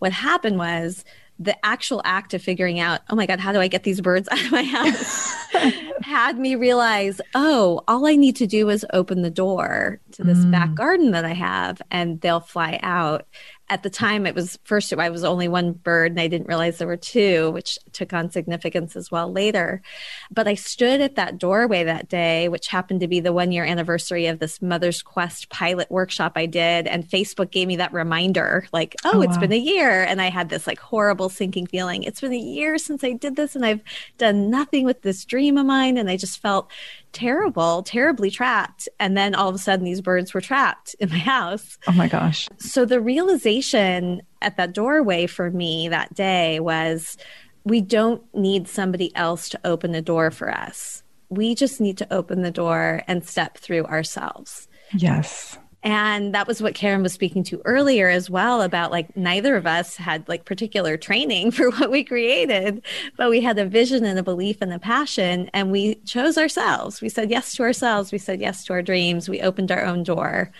What happened was the actual act of figuring out, oh my God, how do I get these birds out of my house? had me realize, oh, all I need to do is open the door to this mm. back garden that I have and they'll fly out. At the time it was first I was only one bird and I didn't realize there were two, which took on significance as well later. But I stood at that doorway that day, which happened to be the one year anniversary of this Mother's Quest pilot workshop I did. And Facebook gave me that reminder, like, oh, oh it's wow. been a year. And I had this like horrible sinking feeling. It's been a year since I did this and I've done nothing with this dream of mine. And I just felt terrible, terribly trapped. And then all of a sudden, these birds were trapped in my house. Oh my gosh. So the realization at that doorway for me that day was we don't need somebody else to open the door for us. We just need to open the door and step through ourselves. Yes. And that was what Caren was speaking to earlier as well about like neither of us had like particular training for what we created, but we had a vision and a belief and a passion and we chose ourselves. We said yes to ourselves. We said yes to our dreams. We opened our own door.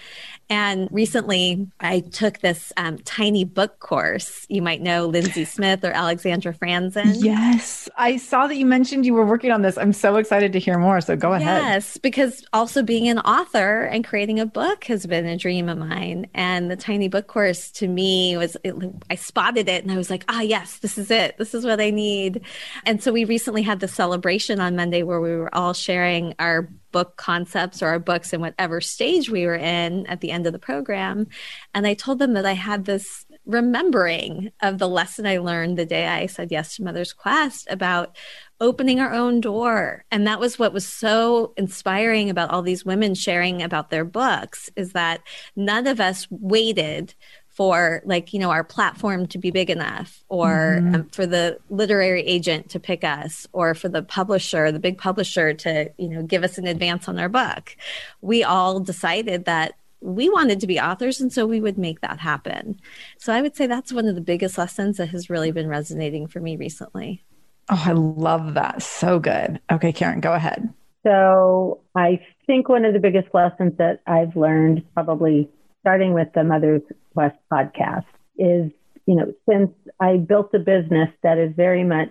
And recently, I took this um, tiny book course. You might know Lindsey Smith or Alexandra Franzen. Yes. I saw that you mentioned you were working on this. I'm so excited to hear more. So go ahead. Yes, because also being an author and creating a book has been a dream of mine. And the tiny book course to me was, it, I spotted it and I was like, ah, yes, this is it. This is what I need. And so we recently had the celebration on Monday where we were all sharing our book concepts or our books in whatever stage we were in at the end of the program. And I told them that I had this remembering of the lesson I learned the day I said yes to Mother's Quest about opening our own door. And that was what was so inspiring about all these women sharing about their books is that none of us waited for like you know our platform to be big enough or mm-hmm. um, for the literary agent to pick us or for the publisher the big publisher to you know give us an advance on our book. We all decided that we wanted to be authors and so we would make that happen. So i would say that's one of the biggest lessons that has really been resonating for me recently. Oh i love that. So good. Okay Caren go ahead. So i think one of the biggest lessons that i've learned probably starting with the Mother's Quest podcast is, you know, since I built a business that is very much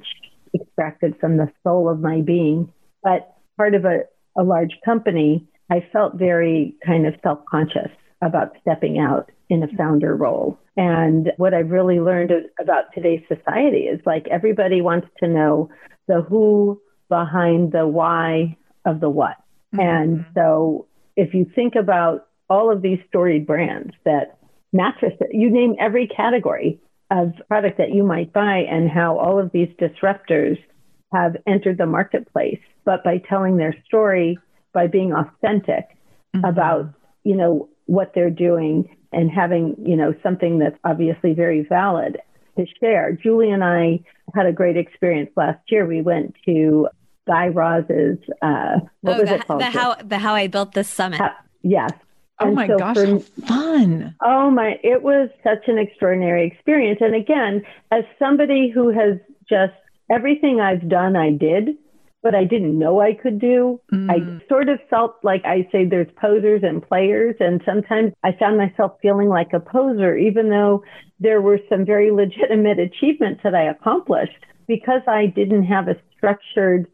extracted from the soul of my being, but part of a, a large company, I felt very kind of self conscious about stepping out in a founder role. And what I've really learned about today's society is like everybody wants to know the who behind the why of the what. Mm-hmm. And so if you think about all of these storied brands that mattress, you name every category of product that you might buy and how all of these disruptors have entered the marketplace. But by telling their story, by being authentic mm-hmm. about, you know, what they're doing and having, you know, something that's obviously very valid to share. Julie and I had a great experience last year. We went to Guy Raz's, uh, what oh, was the, it called? The how, the how I Built This Summit. How, yes. Oh and my so gosh, for, fun. Oh my, it was such an extraordinary experience. And again, as somebody who has just everything I've done, I did, but I didn't know I could do. Mm. I sort of felt like I say there's posers and players. And sometimes I found myself feeling like a poser, even though there were some very legitimate achievements that I accomplished because I didn't have a structured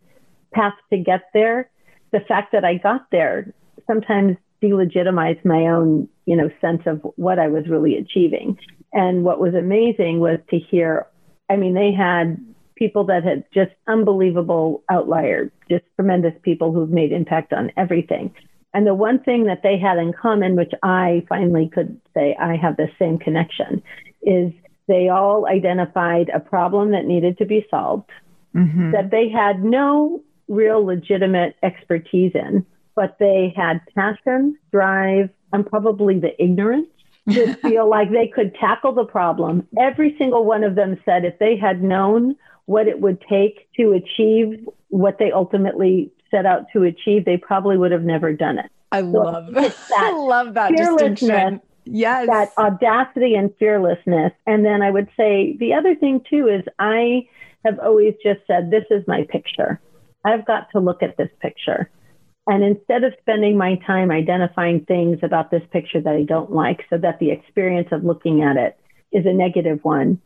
path to get there. The fact that I got there sometimes delegitimize my own, you know, sense of what I was really achieving. And what was amazing was to hear, I mean, they had people that had just unbelievable outliers, just tremendous people who've made impact on everything. And the one thing that they had in common, which I finally could say I have the same connection, is they all identified a problem that needed to be solved, mm-hmm. that they had no real legitimate expertise in, but they had passion, drive, and probably the ignorance to feel like they could tackle the problem. Every single one of them said if they had known what it would take to achieve what they ultimately set out to achieve, they probably would have never done it. I so love that. I love that distinction. Yes. That audacity and fearlessness. And then I would say the other thing too is I have always just said, this is my picture. I've got to look at this picture. And instead of spending my time identifying things about this picture that I don't like, so that the experience of looking at it is a negative one,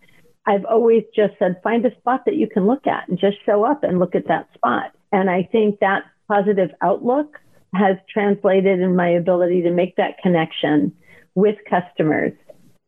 I've always just said, find a spot that you can look at and just show up and look at that spot. And I think that positive outlook has translated in my ability to make that connection with customers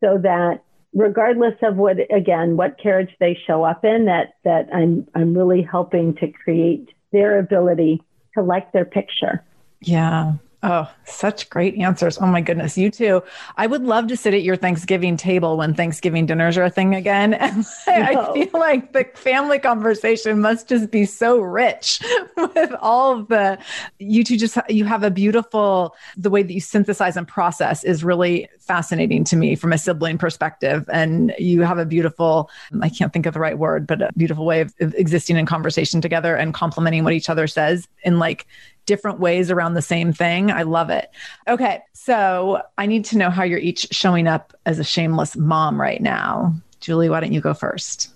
so that regardless of what again what carriage they show up in that that i'm i'm really helping to create their ability to like their picture. Yeah Oh, such great answers. Oh my goodness. You too. I would love to sit at your Thanksgiving table when Thanksgiving dinners are a thing again. And I feel like the family conversation must just be so rich with all of the, you two just, you have a beautiful, the way that you synthesize and process is really fascinating to me from a sibling perspective. And you have a beautiful, I can't think of the right word, but a beautiful way of, of existing in conversation together and complementing what each other says in like different ways around the same thing. I love it. Okay. So I need to know how you're each showing up as a shameless mom right now. Julie, why don't you go first?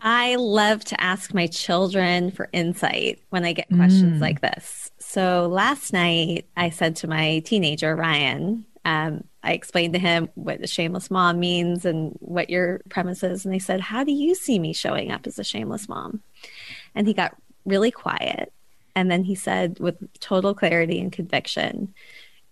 I love to ask my children for insight when I get questions mm. like this. So last night, I said to my teenager, Ryan, um, I explained to him what the shameless mom means and what your premise is. And they said, How do you see me showing up as a shameless mom? And he got really quiet and then he said, with total clarity and conviction,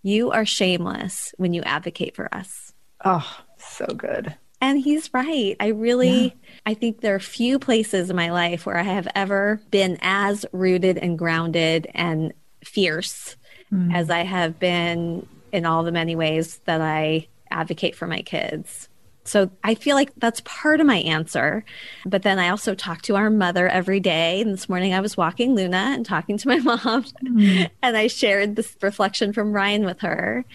You are shameless when you advocate for us. Oh, so good. And he's right. I really, yeah. I think there are few places in my life where I have ever been as rooted and grounded and fierce mm. as I have been in all the many ways that I advocate for my kids. So I feel like that's part of my answer. But then I also talk to our mother every day. And this morning I was walking Luna and talking to my mom. Mm. And I shared this reflection from Ryan with her.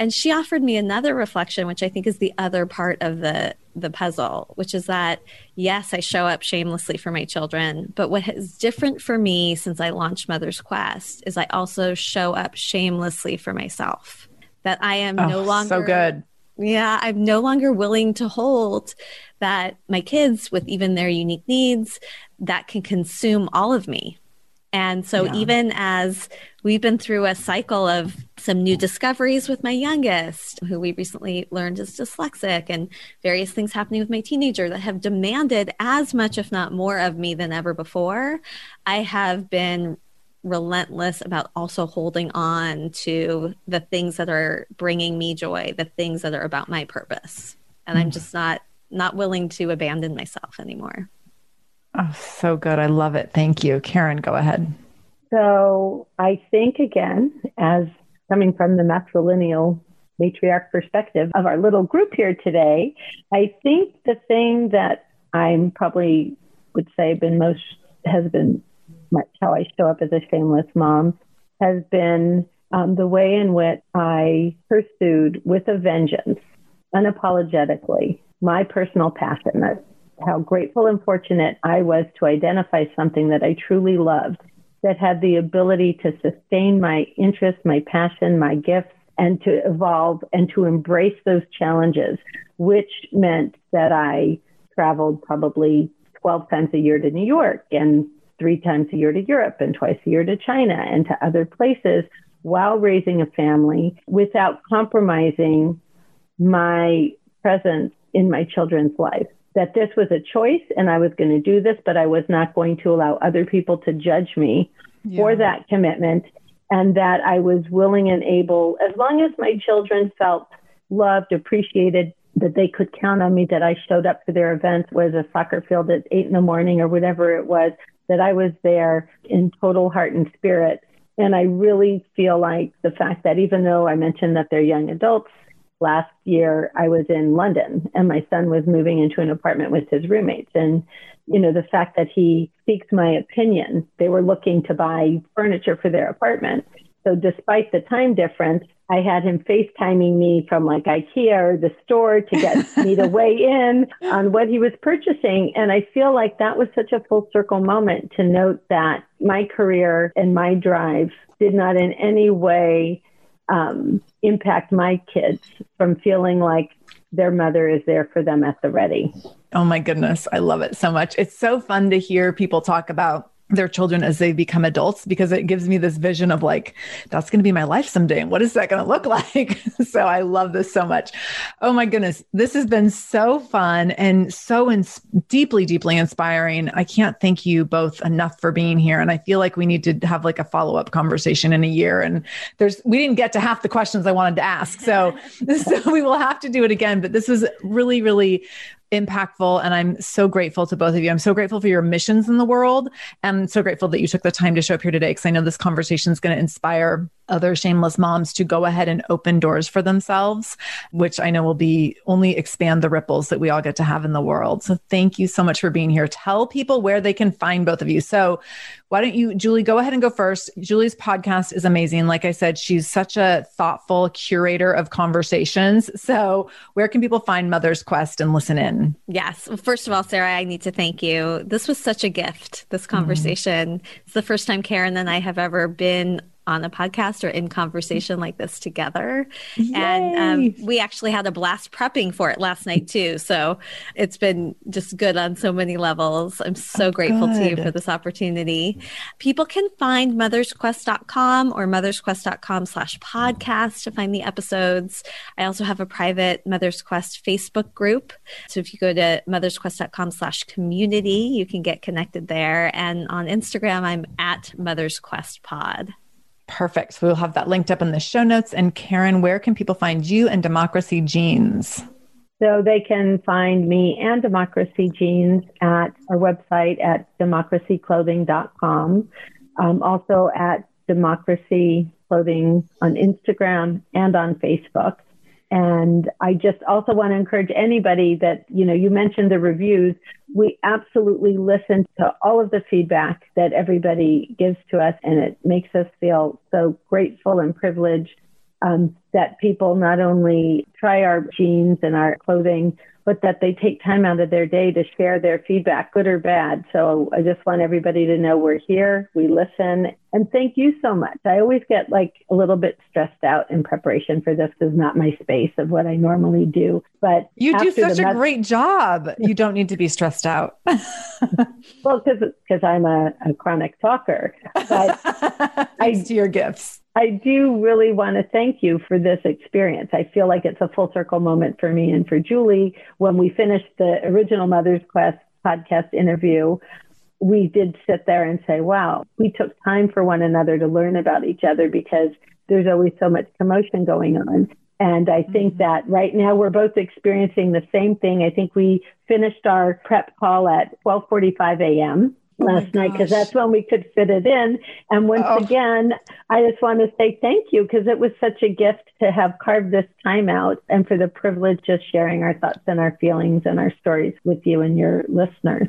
And she offered me another reflection, which I think is the other part of the the puzzle, which is that yes, I show up shamelessly for my children, but what is different for me since I launched Mother's Quest is I also show up shamelessly for myself. That I am oh, no longer so good yeah, I'm no longer willing to hold that my kids, with even their unique needs, that can consume all of me. And so, yeah. even as we've been through a cycle of some new discoveries with my youngest, who we recently learned is dyslexic, and various things happening with my teenager that have demanded as much, if not more, of me than ever before, I have been relentless about also holding on to the things that are bringing me joy, the things that are about my purpose. And mm. I'm just not not willing to abandon myself anymore. Oh, so good. I love it. Thank you. Caren, go ahead. So I think again, as coming from the matrilineal matriarch perspective of our little group here today, I think the thing that I'm probably would say been most has been much how I show up as a shameless mom has been um, the way in which I pursued with a vengeance, unapologetically, my personal passion. That how grateful and fortunate I was to identify something that I truly loved, that had the ability to sustain my interest, my passion, my gifts, and to evolve and to embrace those challenges, which meant that I traveled probably 12 times a year to New York and three times a year to Europe and twice a year to China and to other places while raising a family without compromising my presence in my children's life. That this was a choice and I was going to do this, but I was not going to allow other people to judge me yeah. for that commitment. And that I was willing and able, as long as my children felt loved, appreciated, that they could count on me, that I showed up for their events, was a soccer field at eight in the morning or whatever it was, that I was there in total heart and spirit. And I really feel like the fact that even though I mentioned that they're young adults, last year I was in London and my son was moving into an apartment with his roommates. And, you know, the fact that he speaks my opinion, they were looking to buy furniture for their apartment. So despite the time difference, I had him FaceTiming me from like IKEA or the store to get me to weigh in on what he was purchasing. And I feel like that was such a full circle moment to note that my career and my drive did not in any way um, impact my kids from feeling like their mother is there for them at the ready. Oh my goodness. I love it so much. It's so fun to hear people talk about their children as they become adults because it gives me this vision of like that's going to be my life someday. And what is that going to look like? So i love this so much. Oh my goodness. This has been so fun and so ins- deeply deeply inspiring. I can't thank you both enough for being here and i feel like we need to have like a follow-up conversation in a year and there's we didn't get to half the questions i wanted to ask. So so we will have to do it again but this was really really impactful. And I'm so grateful to both of you. I'm so grateful for your missions in the world. And so grateful that you took the time to show up here today because I know this conversation is going to inspire other shameless moms to go ahead and open doors for themselves, which I know will be only expand the ripples that we all get to have in the world. So thank you so much for being here. Tell people where they can find both of you. So why don't you, Julie, go ahead and go first? Julie's podcast is amazing. Like I said, she's such a thoughtful curator of conversations. So where can people find Mother's Quest and listen in? Yes. Well, first of all, Sarah, I need to thank you. This was such a gift, this mm-hmm. conversation. Mm-hmm. It's the first time Caren and I have ever been on a podcast or in conversation like this together. Yay. And um, we actually had a blast prepping for it last night too. So it's been just good on so many levels. I'm so oh, grateful good. to you for this opportunity. People can find mothersquest.com or mothersquest.com slash podcast to find the episodes. I also have a private Mothers Quest Facebook group. So if you go to mothersquest.com slash community, you can get connected there. And on Instagram, I'm at Mothers Quest Pod. Perfect. So we'll have that linked up in the show notes. And Caren, where can people find you and Democracy Jeans? So they can find me and Democracy Jeans at our website at democracyclothing.com. Um, also at Democracy Clothing on Instagram and on Facebook. And I just also want to encourage anybody that, you know, you mentioned the reviews. We absolutely listen to all of the feedback that everybody gives to us, and it makes us feel so grateful and privileged um, that people not only try our jeans and our clothing, but that they take time out of their day to share their feedback, good or bad. So I just want everybody to know we're here, we listen, and thank you so much. I always get like a little bit stressed out in preparation for this because not my space of what I normally do. But you do such a mess- great job. You don't need to be stressed out. well, because because I'm a, a, chronic talker, but I to your gifts. I do really want to thank you for this experience. I feel like it's a full circle moment for me and for Julie. When we finished the original Mother's Quest podcast interview, we did sit there and say, wow, we took time for one another to learn about each other because there's always so much commotion going on. And I think mm-hmm. that right now we're both experiencing the same thing. I think we finished our prep call at 12:45 a.m. Oh last night because that's when we could fit it in. And once oh. again, I just want to say thank you because it was such a gift to have carved this time out and for the privilege of sharing our thoughts and our feelings and our stories with you and your listeners.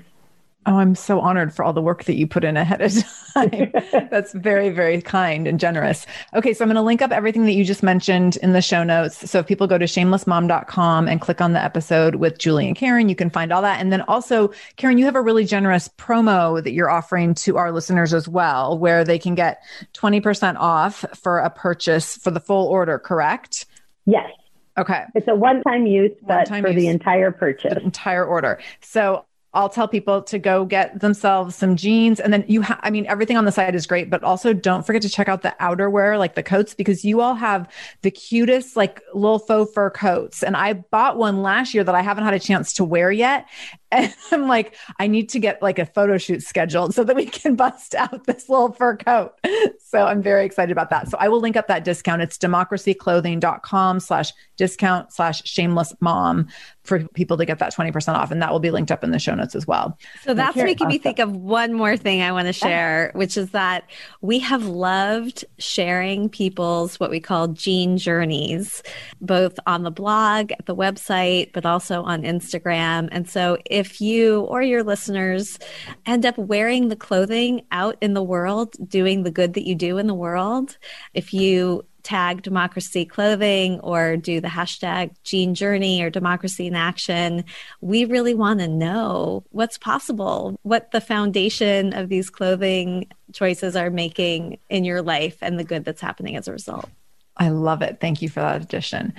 Oh, I'm so honored for all the work that you put in ahead of time. That's very, very kind and generous. Okay, so I'm going to link up everything that you just mentioned in the show notes. So if people go to shamelessmom.com and click on the episode with Julie and Caren, you can find all that. And then also, Caren, you have a really generous promo that you're offering to our listeners as well, where they can get 20% off for a purchase for the full order, correct? Yes. Okay. It's a one time use, but one-time for use, the entire purchase. The entire order. So I'll tell people to go get themselves some jeans. And then you have, I mean, everything on the site is great, but also don't forget to check out the outerwear, like the coats, because you all have the cutest, like little faux fur coats. And I bought one last year that I haven't had a chance to wear yet. And I'm like, I need to get like a photo shoot scheduled so that we can bust out this little fur coat. So I'm very excited about that. So I will link up that discount. It's democracyclothing.com slash discount slash shameless mom for people to get that 20% off. And that will be linked up in the show notes as well. So that's making awesome. me think of one more thing I want to share, which is that we have loved sharing people's what we call jean journeys, both on the blog, at the website, but also on Instagram. And so if you or your listeners end up wearing the clothing out in the world, doing the good that you do in the world, if you tag democracy clothing or do the hashtag jean journey or democracy in action we really want to know what's possible what the foundation of these clothing choices are making in your life and the good that's happening as a result. I love it. Thank you for that addition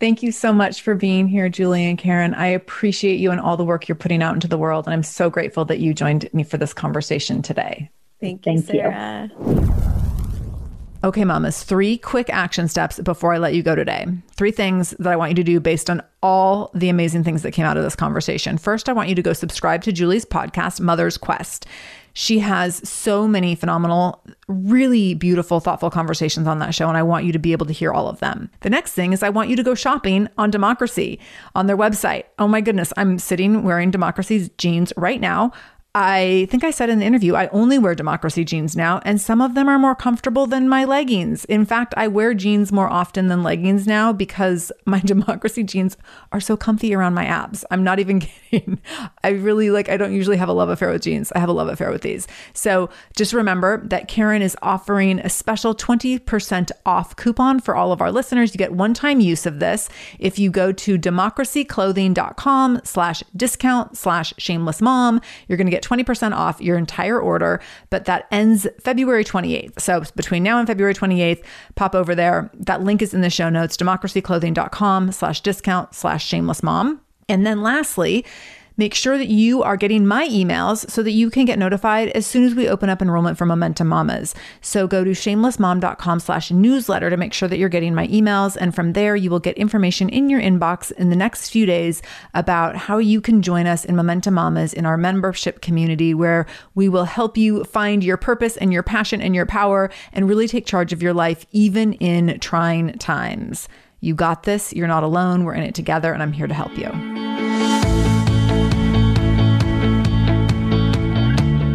Thank you so much for being here, Julie and Caren. I appreciate you and all the work you're putting out into the world. And I'm so grateful that you joined me for this conversation today. Thank you, Thank Sarah. you. Okay, mamas, three quick action steps before I let you go today. Three things that I want you to do based on all the amazing things that came out of this conversation. First, I want you to go subscribe to Julie's podcast, Mother's Quest. She has so many phenomenal, really beautiful, thoughtful conversations on that show, and I want you to be able to hear all of them. The next thing is I want you to go shopping on Democracy on their website. Oh my goodness, I'm sitting wearing Democracy's jeans right now. I think I said in the interview, I only wear democracy jeans now, and some of them are more comfortable than my leggings. In fact, I wear jeans more often than leggings now because my democracy jeans are so comfy around my abs. I'm not even kidding. I really like, I don't usually have a love affair with jeans. I have a love affair with these. So just remember that Caren is offering a special 20% off coupon for all of our listeners. You get one time use of this if you go to democracyclothing.com slash discount slash shameless mom. You're going to get 20% off your entire order, but that ends February 28th. So between now and February 28th, pop over there. That link is in the show notes, democracyclothing.com slash discount slash shameless mom. And then lastly, Make sure that you are getting my emails so that you can get notified as soon as we open up enrollment for Momentum Mamas. So go to shamelessmom.com slash newsletter to make sure that you're getting my emails. And from there, you will get information in your inbox in the next few days about how you can join us in Momentum Mamas in our membership community where we will help you find your purpose and your passion and your power and really take charge of your life, even in trying times. You got this. You're not alone. We're in it together, and I'm here to help you.